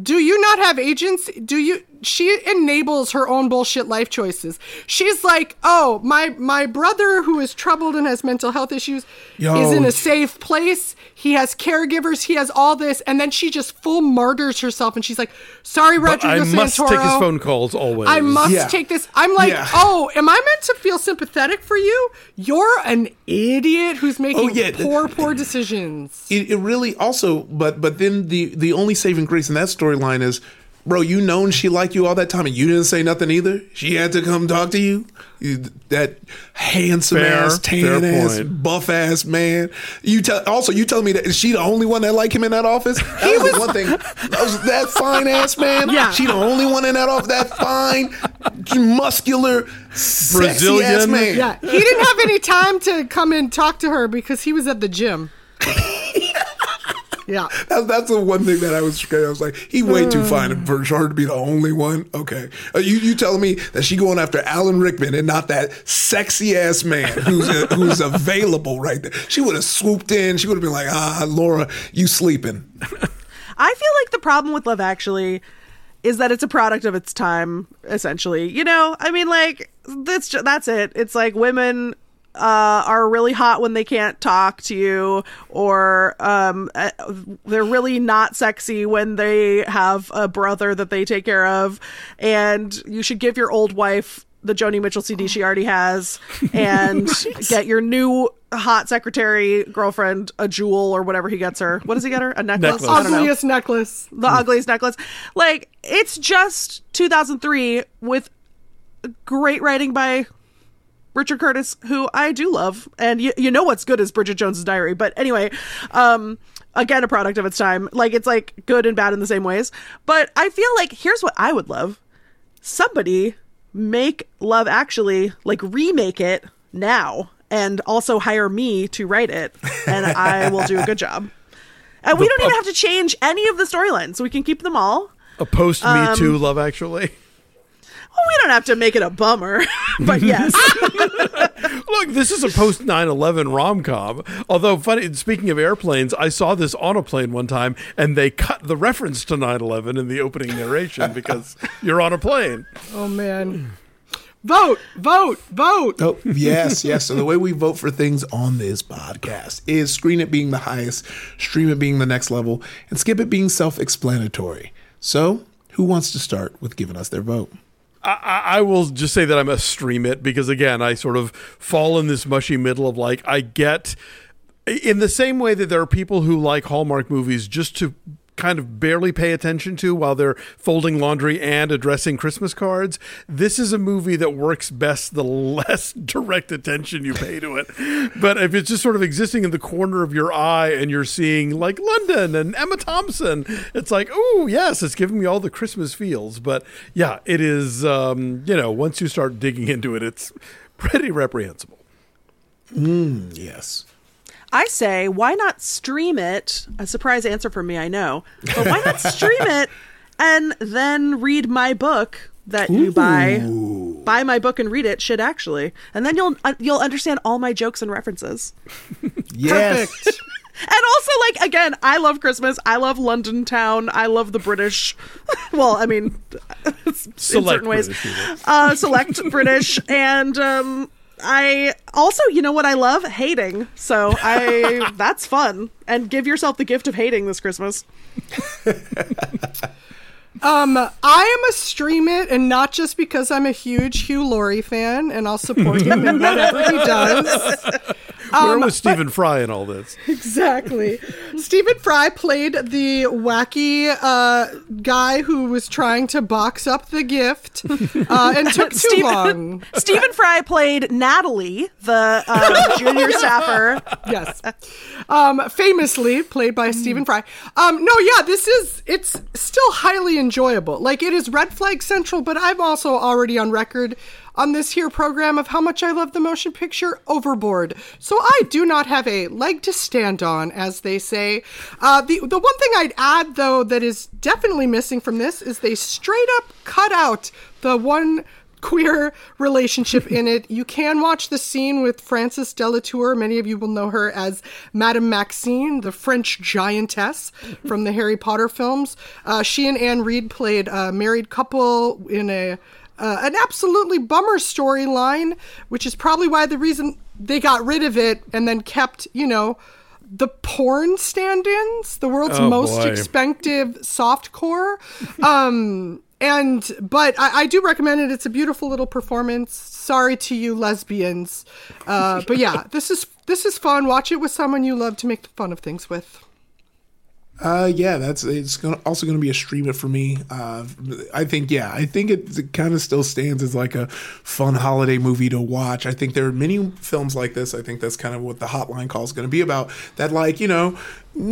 do you not have agency? Do you? She enables her own bullshit life choices. She's like, oh, my my brother who is troubled and has mental health issues Yo. is in a safe place. He has caregivers. He has all this, and then she just full martyrs herself, and she's like, sorry, But Rodrigo I must take his phone calls always. I must Yeah. take this. I'm like, Yeah. oh, am I meant to feel sympathetic for you? You're an idiot who's oh, making Oh, yeah. poor, poor decisions. it, it really also but but then the the only saving grace in that storyline is bro you known she liked you all that time and you didn't say nothing either she had to come talk to you, You- that handsome Fair, ass tan ass point. buff ass man you tell also you tell me that is she the only one that like him in that office that was, the one thing that was that fine ass man Yeah. she the only one in that office that fine muscular sexy ass Brazilian. man Yeah, he didn't have any time to come and talk to her because he was at the gym. yeah. That's, that's the one thing that I was scared. I was like, he way too fine for her to be the only one. Okay, uh, you you telling me that she going after Alan Rickman and not that sexy ass man who's uh, who's available right there? She would have swooped in. She would have been like, ah, Laura, you sleeping? I feel like the problem with Love Actually is that it's a product of its time, essentially. You know, I mean, like that's that's it. It's like women uh, are really hot when they can't talk to you, or um, uh, they're really not sexy when they have a brother that they take care of, and you should give your old wife the Joni Mitchell CD she already has, and get your new hot secretary girlfriend a jewel or whatever he gets her. What does he get her? A necklace? Necklace. I don't know Ugliest necklace. the ugliest necklace. Like it's just 2003 with great writing by Richard Curtis, who I do love, and you, you know what's good is Bridget Jones's Diary. But anyway, um, again, a product of its time. Like it's like good and bad in the same ways. But I feel like here's what I would love: somebody make Love Actually like remake it now, and also hire me to write it, and I will do a good job. And we don't even have to change any of the storylines. so We can keep them all. A post Me Um, Too Love Actually. Well, we don't have to make it a bummer, but yes. Look, this is a post 9 11 rom com. Although, funny, speaking of airplanes, I saw this on a plane one time and they cut the reference to 9 11 in the opening narration because you're on a plane. Oh man. Vote, vote, vote. Oh, yes, yes. So the way we vote for things on this podcast is screen it being the highest, stream it being the next level, and skip it being self explanatory. So, who wants to start with giving us their vote? I, I will just say that I'm a stream it because again, I sort of fall in this mushy middle of like I get in the same way that there are people who like Hallmark movies just to kind of barely pay attention to while they're folding laundry and addressing Christmas cards. This is a movie that works best the less direct attention you pay to it. But if it's just sort of existing in the corner of your eye and you're seeing like London and Emma Thompson, it's like, oh, yes, it's giving me all the Christmas feels. But yeah, it is, um, you know, once you start digging into it, it's pretty reprehensible. Mm, yes. I say, why not stream it? A surprise answer for me, I know. But why not stream it and then read my book that you buy? Buy my book and read it. Should actually, and then you'll uh, you'll understand all my jokes and references. Yes. And also, like again, I love Christmas. I love London town. I love the British. well, I mean, in certain ways, British uh, select British, and um, I also, you know what I love? Hating. So I that's fun. And give yourself the gift of hating this Christmas. Um, I am a stream it, and not just because I'm a huge Hugh Laurie fan, and I'll support him in whatever he does. Where Um, was Stephen Fry in all this? Exactly. Stephen Fry played the wacky uh, guy who was trying to box up the gift uh, and took too Stephen- long. Stephen Fry played Natalie, the um, junior staffer. Yes. Um, famously played by Stephen Fry. Um, no, yeah, this is, it's still highly enjoyable. Like, it is Red Flag Central, but I'm also already on record on this here program of how much I love the motion picture Overboard. So I do not have a leg to stand on, as they say. Uh, the, the one thing I'd add, though, that is definitely missing from this is they straight up cut out the one queer relationship in it. You can watch the scene with Frances de la Tour. Many of you will know her as Madame Maxime, the French giantess from the Harry Potter films. Uh, she and Anne Reid played a married couple in a uh, an absolutely bummer storyline, which is probably why the reason they got rid of it and then kept, you know, the porn stand-ins, the world's Oh, most boy. expensive softcore. Um, and but I, I do recommend it. It's a beautiful little performance. Sorry to you lesbians, uh, but yeah, this is this is fun. Watch it with someone you love to make fun of things with. Uh, yeah, that's it's gonna, also going to be a stream it for me. Uh, I think, yeah, I think it, it kind of still stands as like a fun holiday movie to watch. I think there are many films like this. I think that's kind of what the hotline call is going to be about. That, like, you know,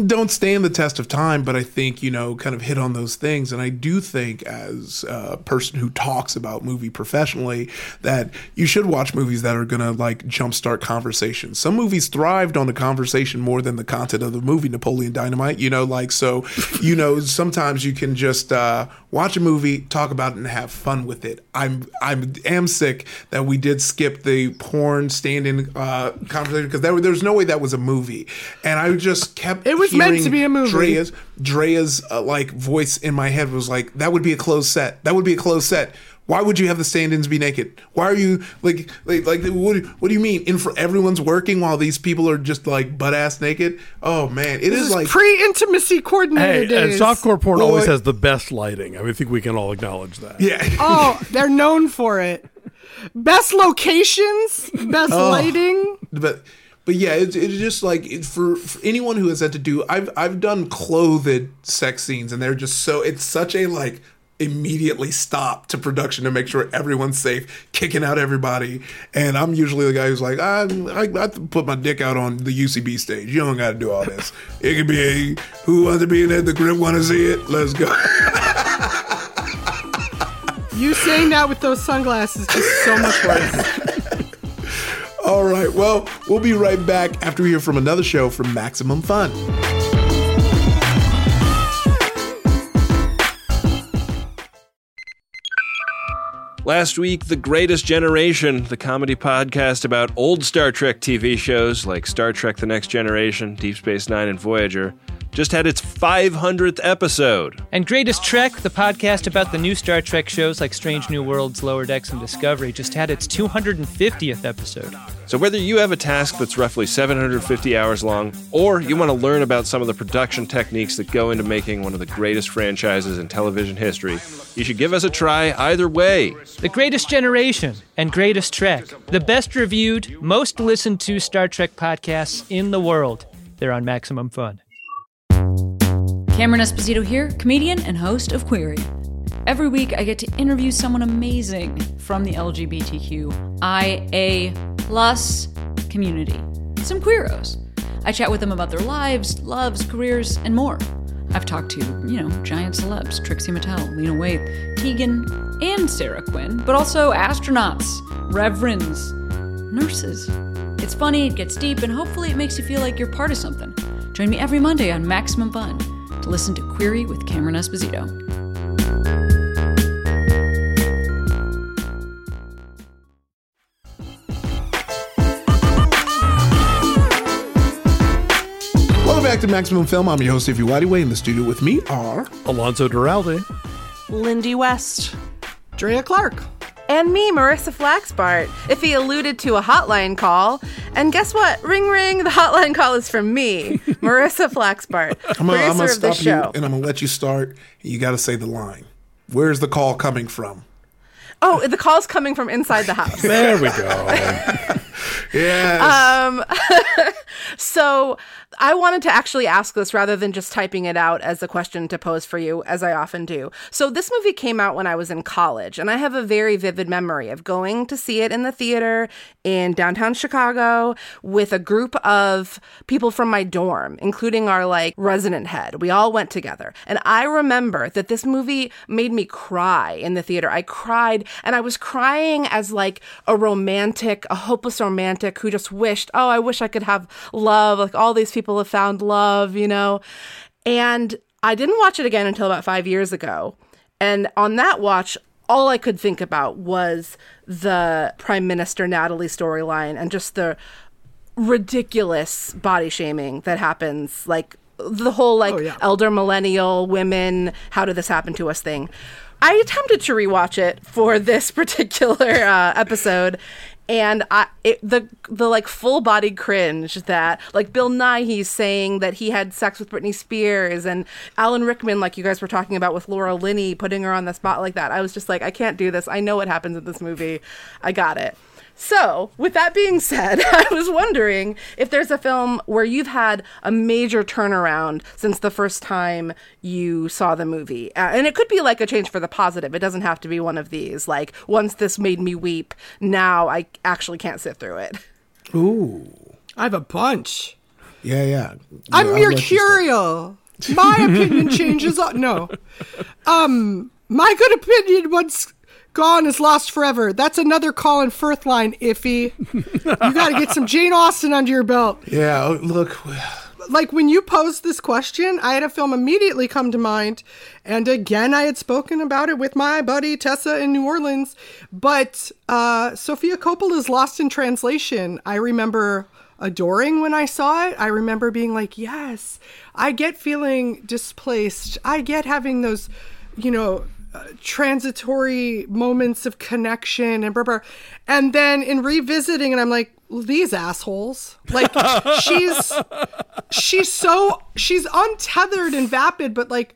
don't stand the test of time, but I think, you know, kind of hit on those things. And I do think, as a person who talks about movie professionally, that you should watch movies that are going to like jumpstart conversations. Some movies thrived on the conversation more than the content of the movie, Napoleon Dynamite, you know, like, so, you know, sometimes you can just uh, watch a movie, talk about it, and have fun with it. I'm, I'm, am sick that we did skip the porn stand in uh, conversation because there, there's no way that was a movie. And I just kept It was meant to be a movie. Drea's Drea's uh, like voice in my head was like that would be a closed set. That would be a closed set. Why would you have the stand-ins be naked? Why are you like like like what? What do you mean? In for everyone's working while these people are just like butt ass naked. Oh man, it This is is like pre-intimacy coordinator Hey, and days. softcore porn always Boy. has the best lighting. I mean, I think we can all acknowledge that. yeah. Oh, they're known for it. Best locations, best Oh. lighting. but but yeah, it's, it's just like it, for, for anyone who has had to do. I've I've done clothed sex scenes, and they're just so. It's such a like immediately stop to production to make sure everyone's safe, kicking out everybody. And I'm usually the guy who's like, I I, I put my dick out on the UCB stage. You don't got to do all this. It could be a who wants to be in it. The grip want to see it. Let's go. You saying that with those sunglasses just so much worse. all right. Well, we'll be right back after we hear from another show from Maximum Fun. Last week, The Greatest Generation, the comedy podcast about old Star Trek TV shows like Star Trek The Next Generation, Deep Space Nine, and Voyager, just had its 500th episode. And Greatest Trek, the podcast about the new Star Trek shows like Strange New Worlds, Lower Decks, and Discovery, just had its 250th episode. So, whether you have a task that's roughly 750 hours long, or you want to learn about some of the production techniques that go into making one of the greatest franchises in television history, you should give us a try either way. The Greatest Generation and Greatest Trek, the best reviewed, most listened to Star Trek podcasts in the world. They're on Maximum Fun. Cameron Esposito here, comedian and host of Queery. Every week, I get to interview someone amazing from the LGBTQIA plus community, some queeros. I chat with them about their lives, loves, careers, and more. I've talked to, you know, giant celebs, Trixie Mattel, Lena Waithe, Tegan, and Sara Quin, but also astronauts, reverends, nurses. It's funny, it gets deep, and hopefully it makes you feel like you're part of something. Join me every Monday on Maximum Fun to listen to Queery with Cameron Esposito. Back to Maximum Film. I'm your host, Stevie Whitey. In the studio with me are Alonso Duralde. Lindy West. Drea Clark. And me, Marissa Flaxbart. Ify alluded to a hotline call, and guess what? Ring ring, the hotline call is from me, Marissa Flaxbart, I'm gonna, I'm producer gonna of stop the you show. and I'm gonna let you start. You got to say the line. Where's the call coming from? Oh, the call's coming from inside the house. There we go. Yes. Um, so I wanted to actually ask this rather than just typing it out as a question to pose for you, as I often do. So this movie came out when I was in college, and I have a very vivid memory of going to see it in the theater in downtown Chicago with a group of people from my dorm, including our like resident head. We all went together, and I remember that this movie made me cry in the theater. I cried, and I was crying as like a romantic, a hopeless romantic who just wished, oh, I wish I could have love. Like all these people have found love, you know? And I didn't watch it again until about five years ago. And on that watch, all I could think about was the Prime Minister Natalie storyline and just the ridiculous body shaming that happens. Like the whole like Oh, yeah. elder millennial women, how did this happen to us thing. I attempted to rewatch it for this particular uh, episode, and I it, the the like full body cringe that like Bill Nighy saying that he had sex with Britney Spears and Alan Rickman like you guys were talking about with Laura Linney putting her on the spot like that. I was just like I can't do this. I know what happens in this movie. I got it. So, with that being said, I was wondering if there's a film where you've had a major turnaround since the first time you saw the movie. Uh, and it could be like a change for the positive. It doesn't have to be one of these. Like, once this made me weep, now I actually can't sit through it. Ooh. I have a bunch. Yeah, yeah. I'm Yeah, I'll let you mercurial. My opinion changes. On, no, um, my good opinion once gone is lost forever. That's another Colin Firth line. Ify, you got to get some Jane Austen under your belt. Yeah, oh, look. Like when you posed this question, I had a film immediately come to mind, and again, I had spoken about it with my buddy Tessa in New Orleans. But uh, Sofia Coppola's Lost in Translation, I remember adoring when I saw it. I remember being like, yes, I get feeling displaced. I get having those, you know, uh, transitory moments of connection and blah, blah. and then in revisiting and I'm like these assholes like she's she's so she's untethered and vapid but like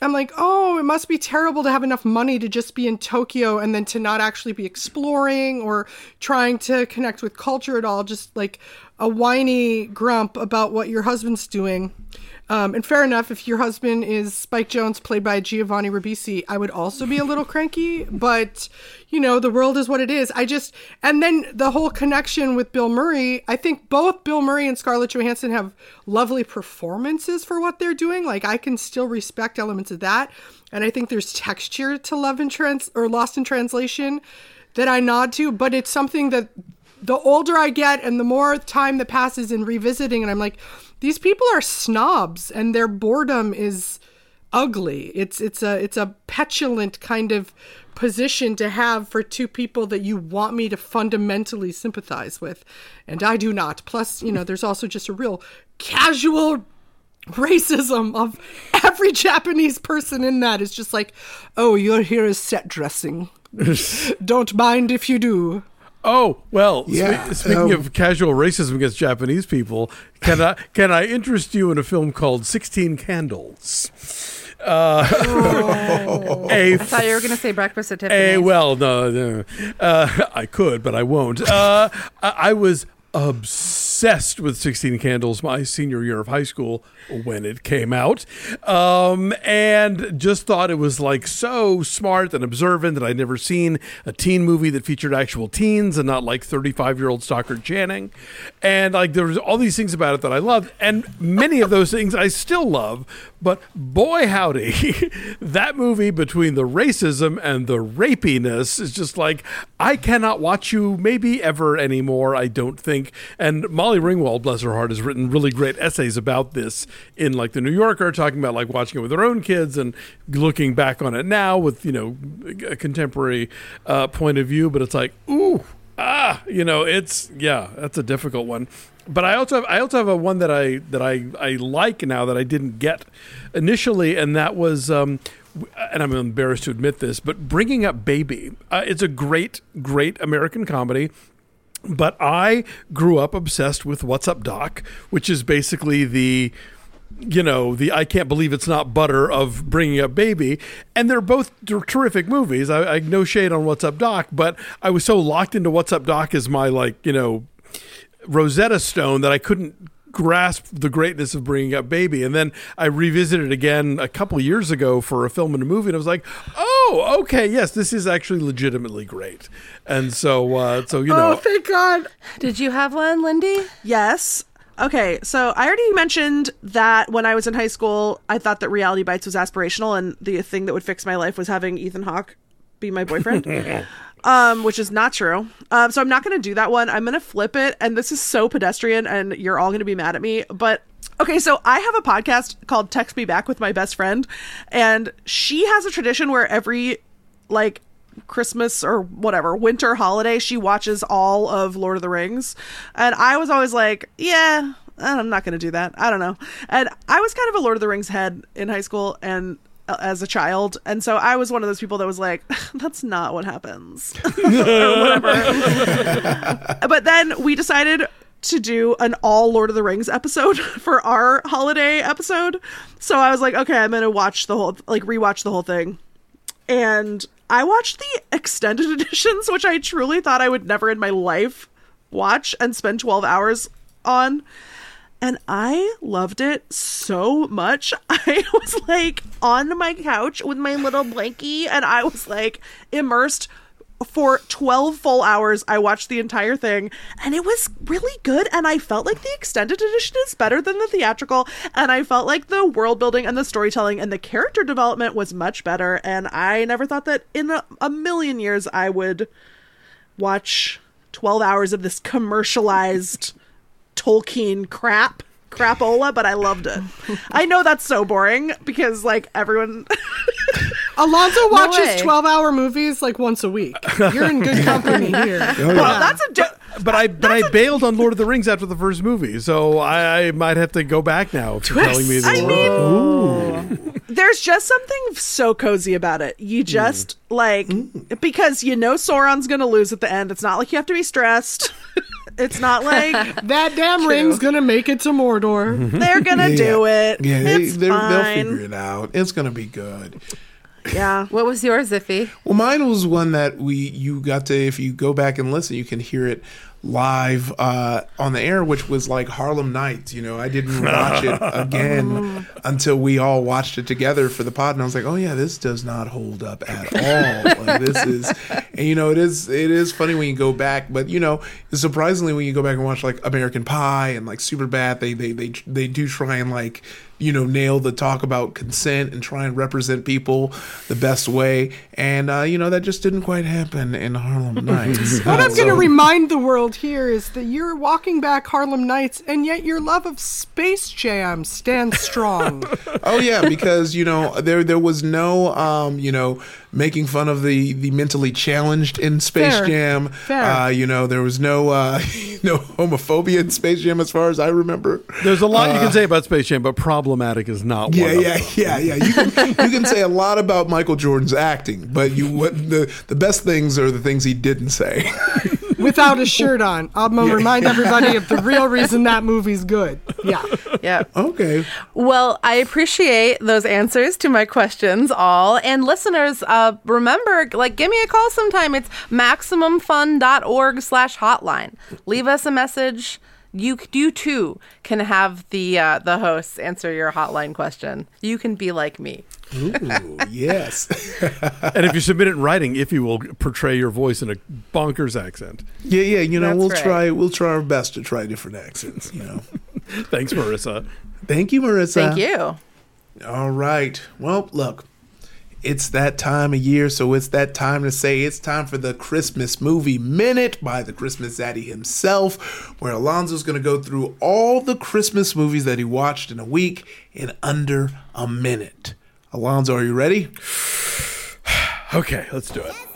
I'm like, oh, it must be terrible to have enough money to just be in Tokyo and then to not actually be exploring or trying to connect with culture at all. Just like a whiny grump about what your husband's doing. Um, and fair enough, if your husband is Spike Jonze, played by Giovanni Ribisi, I would also be a little cranky. But you know, the world is what it is. I just and then the whole connection with Bill Murray. I think both Bill Murray and Scarlett Johansson have lovely performances for what they're doing. Like I can still respect elements of that, and I think there's texture to Love in Trans or Lost in Translation that I nod to. But it's something that the older I get and the more time that passes in revisiting, and I'm like, these people are snobs and their boredom is ugly. It's it's a it's a petulant kind of position to have for two people that you want me to fundamentally sympathize with, and I do not. Plus, you know, there's also just a real casual racism of every Japanese person in that is just like, oh, your here is set dressing. Don't mind if you do. Oh well. Yeah, spe- speaking um, of casual racism against Japanese people, can I can I interest you in a film called Sixteen Candles? Uh, a I thought you were going to say breakfast at Tiffany's. a well, no, no. Uh, I could, but I won't. Uh, I, I was obsessed with 16 Candles my senior year of high school when it came out. Um, and just thought it was like so smart and observant that I'd never seen a teen movie that featured actual teens and not like 35 year old Stockard Channing. And like there was all these things about it that I loved. And many of those things I still love. But boy, howdy, that movie between the racism and the rapiness is just like, I cannot watch you maybe ever anymore, I don't think. And Molly Ringwald, bless her heart, has written really great essays about this in like the New Yorker, talking about like watching it with her own kids and looking back on it now with, you know, a contemporary uh, point of view. But it's like, ooh, ah, you know, it's, yeah, that's a difficult one but I also have I also have a one that I that I I like now that I didn't get initially, and that was. Um, and I'm embarrassed to admit this, but bringing up Baby, uh, it's a great, great American comedy. But I grew up obsessed with What's Up Doc, which is basically the you know the I can't believe it's not butter of bringing up baby, and they're both ter- terrific movies. I, I no shade on What's Up Doc, but I was so locked into What's Up Doc as my like you know Rosetta Stone that I couldn't grasp the greatness of bringing up baby and then i revisited again a couple years ago for a film and a movie and i was like oh okay yes this is actually legitimately great and so uh so you know Oh, thank God. Did you have one, Lindy? Yes. Okay, so I already mentioned that when I was in high school, I thought that Reality Bites was aspirational, and the thing that would fix my life was having Ethan Hawke be my boyfriend, um, which is not true. Um, so I'm not going to do that one. I'm going to flip it, and this is so pedestrian, and you're all going to be mad at me. But okay, so I have a podcast called Text Me Back with my best friend, and she has a tradition where every like Christmas or whatever winter holiday, she watches all of Lord of the Rings. And I was always like, yeah, I'm not going to do that. I don't know. And I was kind of a Lord of the Rings head in high school and Uh, as a child. And so I was one of those people that was like, that's not what happens. or whatever. but then we decided to do an all Lord of the Rings episode for our holiday episode. So I was like, okay, I'm going to watch the whole, like, rewatch the whole thing and I watched the extended editions, which I truly thought I would never in my life watch and spend 12 hours on. And I loved it so much. I was like on my couch with my little blankie, and I was like immersed for 12 full hours. I watched the entire thing, and it was really good. And I felt like the extended edition is better than the theatrical. And I felt like the world building and the storytelling and the character development was much better. And I never thought that in a, a million years I would watch 12 hours of this commercialized Tolkien crap. Crapola, but I loved it. I know that's so boring because like everyone Alonso watches way. 12 hour movies like once a week. You're in good company here. Oh, well, that's a di- but I but I bailed on Lord of the Rings after the first movie, so I, I might have to go back now. If you're telling me I that. mean, there's just something so cozy about it. You hmm. just like hmm. because you know Sauron's gonna lose at the end. It's not like you have to be stressed. it's not like That damn ring's gonna make it to Mordor. they're gonna do it. Yeah, they, it's they're- they'll figure it out. It's gonna be good. Yeah. What was yours, Ify? Well, mine was one that we you got to if you go back and listen, you can hear it live uh, on the air, which was like Harlem Nights. You know, I didn't watch it again until we all watched it together for the pod, and I was like, oh yeah, this does not hold up at all. like, this is, and you know, it is it is funny when you go back, but you know, surprisingly when you go back and watch like American Pie and like Superbad, they they they they do try and like you know, nail the talk about consent and try and represent people the best way. And, uh, you know, that just didn't quite happen in Harlem Nights. What I'm going to remind the world here is that you're walking back Harlem Nights, and yet your love of Space Jam stands strong. oh yeah, because you know there there was no um, you know making fun of the the mentally challenged in Space Fair. Jam. Fair. Uh, you know there was no uh, no homophobia in Space Jam as far as I remember. There's a lot you Uh, can say about Space Jam, but problematic is not Yeah, one of yeah, them. yeah, yeah. You can you can say a lot about Michael Jordan's acting, but you what the the best things are the things he didn't say. Without a shirt on. I'm going to remind everybody of the real reason that movie's good. Yeah. Yeah. Okay. Well, I appreciate those answers to my questions all. And listeners, uh, remember, like, give me a call sometime. It's MaximumFun.org slash hotline. Leave us a message. You, you too can have the uh, the hosts answer your hotline question. You can be like me. Ooh, yes. and if you submit it in writing, Ify will portray your voice in a bonkers accent. Yeah, yeah. You know, That's we'll right. try we'll try our best to try different accents. You know. Thanks, Marissa. Thank you, Marissa. Thank you. All right. Well, look, it's that time of year, so it's that time to say it's time for the Christmas Movie Minute by the Christmas Zaddy himself, where Alonso's going to go through all the Christmas movies that he watched in a week in under a minute. Alonso, are you ready? Okay, let's do it.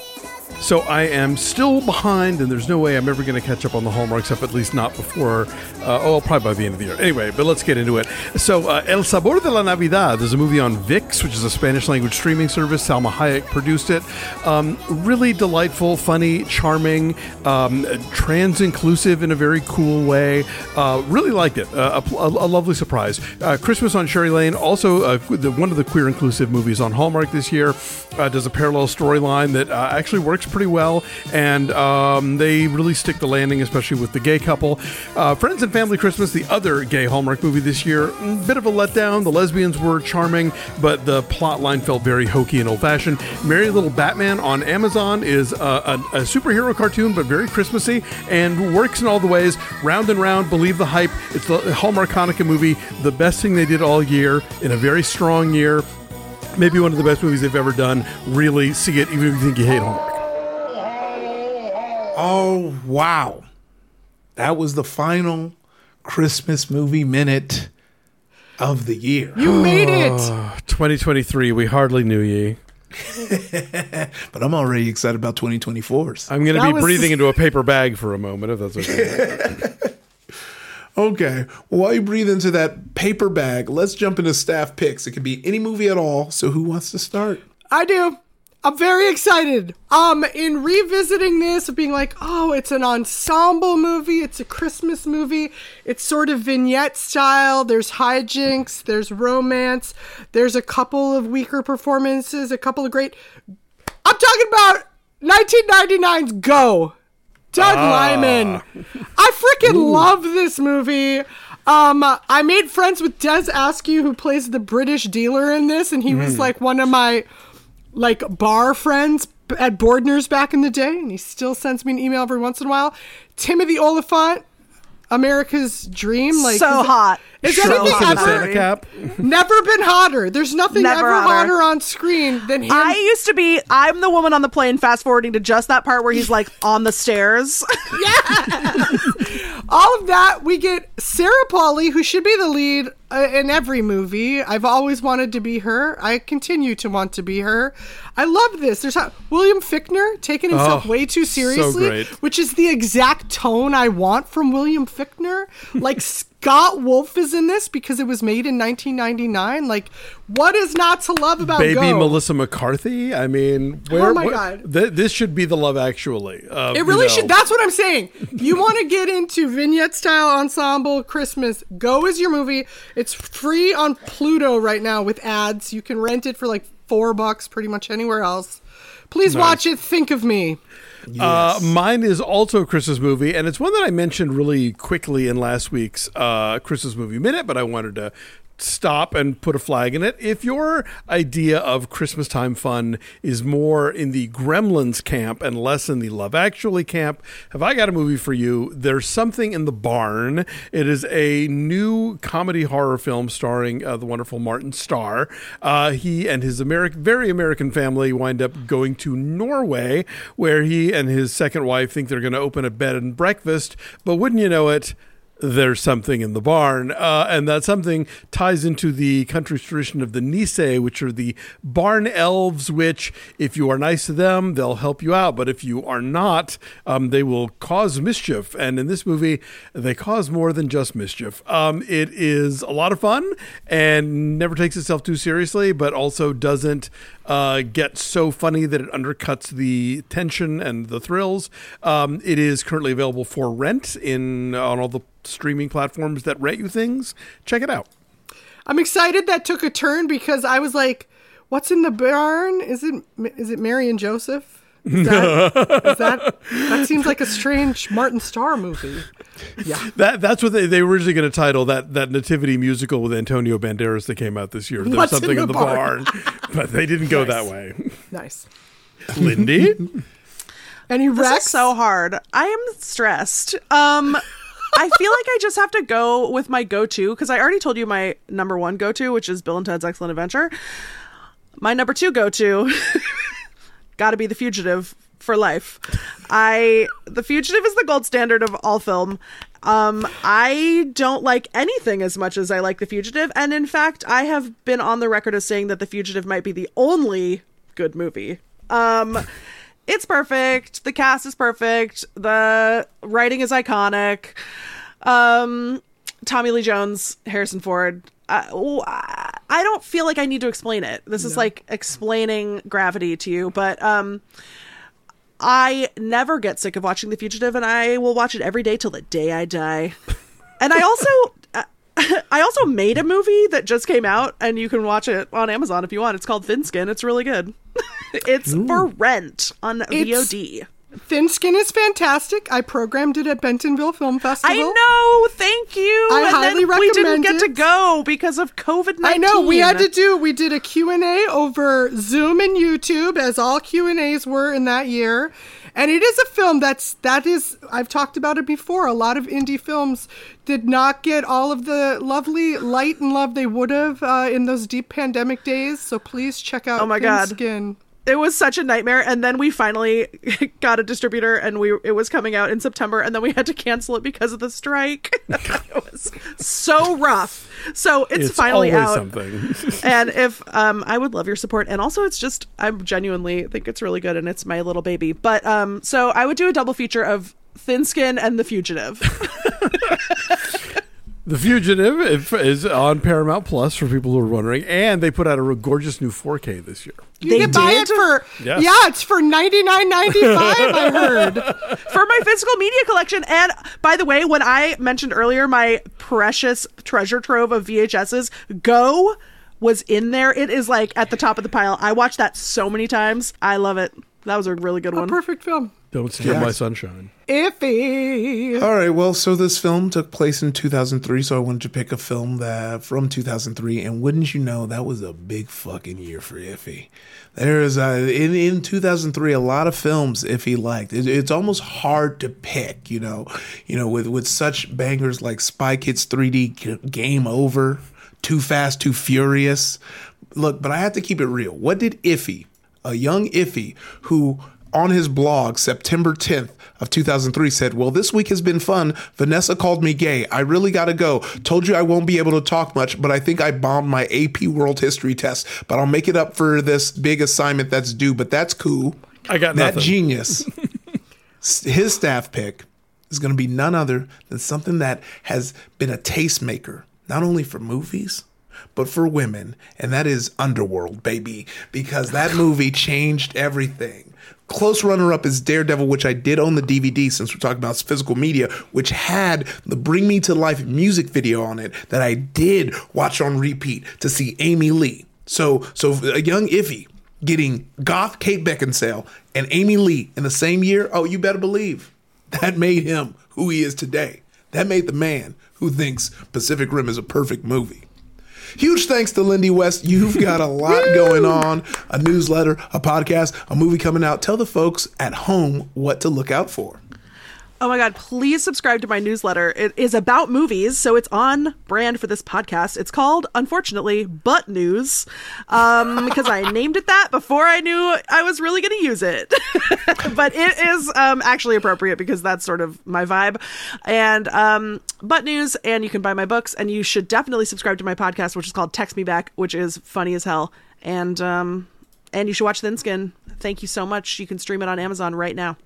So I am still behind, and there's no way I'm ever going to catch up on the Hallmark stuff, at least not before, uh, oh, probably by the end of the year. Anyway, but let's get into it. So, uh, El Sabor de la Navidad is a movie on VIX, which is a Spanish language streaming service. Salma Hayek produced it. Um, really delightful, funny, charming, um, trans inclusive in a very cool way. Uh, really liked it. Uh, a, a, lovely surprise. Uh, Christmas on Cherry Lane, also uh, the, one of the queer inclusive movies on Hallmark this year, does a parallel storyline that actually works pretty well, and um, they really stick the landing, especially with the gay couple. Uh, Friends and Family Christmas, the other gay Hallmark movie this year, mm, bit of a letdown. The lesbians were charming, but the plot line felt very hokey and old fashioned. Merry Little Batman on Amazon is uh, a, a superhero cartoon, but very Christmassy and works in all the ways. Round and round, believe the hype. It's the Hallmark Hanukkah movie, the best thing they did all year in a very strong year. Maybe one of the best movies they've ever done. Really see it, even if you think you hate Hallmark. Oh, wow. That was the final Christmas movie minute of the year. You made it. 2023, we hardly knew ye. but I'm already excited about 2024's. I'm going to be was- breathing into a paper bag for a moment, if that's okay. Okay. Well, while you breathe into that paper bag, let's jump into staff picks. It could be any movie at all. So who wants to start? I do. I'm very excited. Um, in revisiting this, being like, oh, it's an ensemble movie, it's a Christmas movie, it's sort of vignette style. There's hijinks, there's romance, there's a couple of weaker performances, a couple of great. I'm talking about 1999's Go. Doug Ah. Liman. I freaking love this movie. Um, I made friends with Des Askew, who plays the British dealer in this, and he was Mm. like one of my like bar friends at Bordner's back in the day, and he still sends me an email every once in a while. Timothy Olyphant, America's Dream, like So is it- hot. Is So anything hot. ever Santa cap. never been hotter? There's nothing Never ever hotter. hotter on screen than him. I used to be. I'm the woman on the plane, fast forwarding to just that part where he's like on the stairs. Yeah. All of that we get sarah Polley, who should be the lead uh, in every movie i've always wanted to be her i continue to want to be her i love this there's how, william Fichtner taking himself Oh, way too seriously great. which is the exact tone i want from william Fichtner like scott wolf is in this because it was made in 1999 like what is not to love about Baby Go? Melissa McCarthy. I mean, where, Oh my God. th- this should be the Love Actually. Uh, It you really know. should. That's what I'm saying. You want to get into vignette style ensemble Christmas? Go is your movie. It's free on Pluto right now with ads. You can rent it for like four bucks pretty much anywhere else. Please Nice. watch it. Think of me. Uh, mine is also a Christmas movie, and it's one that I mentioned really quickly in last week's uh, Christmas movie minute, but I wanted to stop and put a flag in it. If your idea of Christmas time fun is more in the Gremlins camp and less in the Love Actually camp, have I got a movie for you? There's something in the barn. It is a new comedy horror film starring uh, the wonderful Martin Starr. Uh, he and his American, very American family wind up going to Norway, where he and his second wife think they're going to open a bed and breakfast. But wouldn't you know it? There's something in the barn. Uh, and that something ties into the country's tradition of the Nisse, which are the barn elves, which, if you are nice to them, they'll help you out. But if you are not, um, they will cause mischief. And in this movie, they cause more than just mischief. Um, it is a lot of fun and never takes itself too seriously, but also doesn't uh, get so funny that it undercuts the tension and the thrills. Um, it is currently available for rent in on all the streaming platforms that rent you things. Check it out. I'm excited that took a turn because I was like, "What's in the barn? Is it is it Mary and Joseph?" Is that, is that that seems like a strange Martin Starr movie. Yeah, that that's what they, they were originally going to title that that nativity musical with Antonio Banderas that came out this year. There's What's something in the in the barn? barn, but they didn't go that way. nice. Lindy, Any This Rex? is so hard. I am stressed. Um, I feel like I just have to go with my go-to because I already told you my number one go-to, which is Bill and Ted's Excellent Adventure. My number two go-to, got to be The Fugitive for life. I The Fugitive is the gold standard of all film. Um, I don't like anything as much as I like The Fugitive, and in fact, I have been on the record as saying that The Fugitive might be the only good movie. Um, it's perfect. The cast is perfect. The writing is iconic. Um, Tommy Lee Jones, Harrison Ford. I, I don't feel like I need to explain it. This is like explaining gravity to you, but um, I never get sick of watching The Fugitive, and I will watch it every day till the day I die. And I also. uh, I also made a movie that just came out, and you can watch it on Amazon if you want. It's called Thin Skin. It's really good. it's for rent on It's- VOD. Thin Skin is fantastic. I programmed it at Bentonville Film Festival. I know. Thank you. I and highly then we didn't get it. to go because of COVID nineteen. I know we had to do we did a Q&A over Zoom and YouTube as all Q&As were in that year. And it is a film that's that is I've talked about it before. A lot of indie films did not get all of the lovely light and love they would have uh, in those deep pandemic days. So please check out Oh my Thin God. Skin. It was such a nightmare, and then we finally got a distributor, and we it was coming out in September, and then we had to cancel it because of the strike. it was so rough. So it's, it's finally out. something. and if um I would love your support and also it's just I genuinely think it's really good and it's my little baby. But um so I would do a double feature of Thin Skin and The Fugitive. The Fugitive is- is on Paramount Plus for people who are wondering, and they put out a gorgeous new 4K this year. You They can buy it did? for Yes. yeah, it's for ninety nine ninety five. I heard. for my physical media collection. And by the way, when I mentioned earlier my precious treasure trove of VHSs, Go was in there. It is like at the top of the pile. I watched that so many times. I love it. That was a really good A one. perfect film. Don't steal my sunshine. Ify. All right. Well, so this film took place in 2003, so I wanted to pick a film that from 2003, and wouldn't you know, that was a big fucking year for Ify. There is a, in in 2003 a lot of films Ify liked. It, it's almost hard to pick, you know, you know, with with such bangers like Spy Kids 3D G- Game Over, Too Fast, Too Furious. Look, but I have to keep it real. What did Ify, a young Ify, who on his blog September 10th of 2003 said, "Well, this week has been fun. Vanessa called me gay. I really got to go. Told you I won't be able to talk much, but I think I bombed my AP World History test, but I'll make it up for this big assignment that's due, but that's cool." I got that nothing. genius. his staff pick is going to be none other than something that has been a tastemaker, not only for movies, but for women, and that is Underworld, baby, because that movie changed everything. Close runner up is Daredevil, which I did own the DVD since we're talking about physical media, which had the Bring Me to Life music video on it that I did watch on repeat to see Amy Lee. So, so a young Ify getting goth Kate Beckinsale and Amy Lee in the same year, oh, you better believe that made him who he is today. That made the man who thinks Pacific Rim is a perfect movie. Huge thanks to Lindy West. You've got a lot going on a newsletter, a podcast, a movie coming out. Tell the folks at home what to look out for. Oh my God, please subscribe to my newsletter. It is about movies, so it's on brand for this podcast. It's called, unfortunately, Butt News, um, because I named it that before I knew I was really going to use it. but it is um, actually appropriate because that's sort of my vibe. And um, Butt News, and you can buy my books, and you should definitely subscribe to my podcast, which is called Text Me Back, which is funny as hell. And, um, and you should watch Thin Skin. Thank you so much. You can stream it on Amazon right now.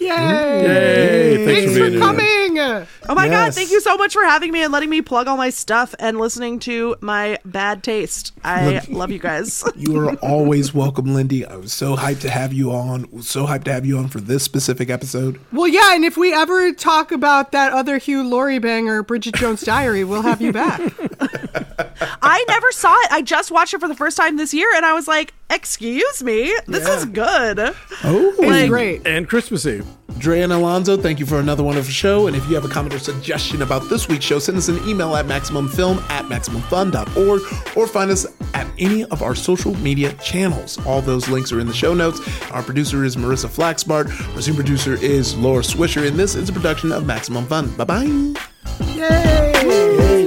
Yay! Yay! Thanks, Thanks for for being here. coming. Oh my god, thank you so much for having me and letting me plug all my stuff and listening to my bad taste. I love you guys. You are always welcome, Lindy. I was so hyped to have you on. So hyped to have you on for this specific episode. Well, yeah, and if we ever talk about that other Hugh Laurie banger, Bridget Jones' Diary, we'll have you back. I never saw it. I just watched it for the first time this year and I was like, "Excuse me, this is good." Oh, It's great. And Christmas Eve. Drea and Alonso, thank you for another wonderful show. And if you have a comment or suggestion about this week's show, send us an email at MaximumFilm at MaximumFun.org or find us at any of our social media channels. All those links are in the show notes. Our producer is Marissa Flaxbart. Our senior producer is Laura Swisher. And this is a production of Maximum Fun. Bye bye. Yay!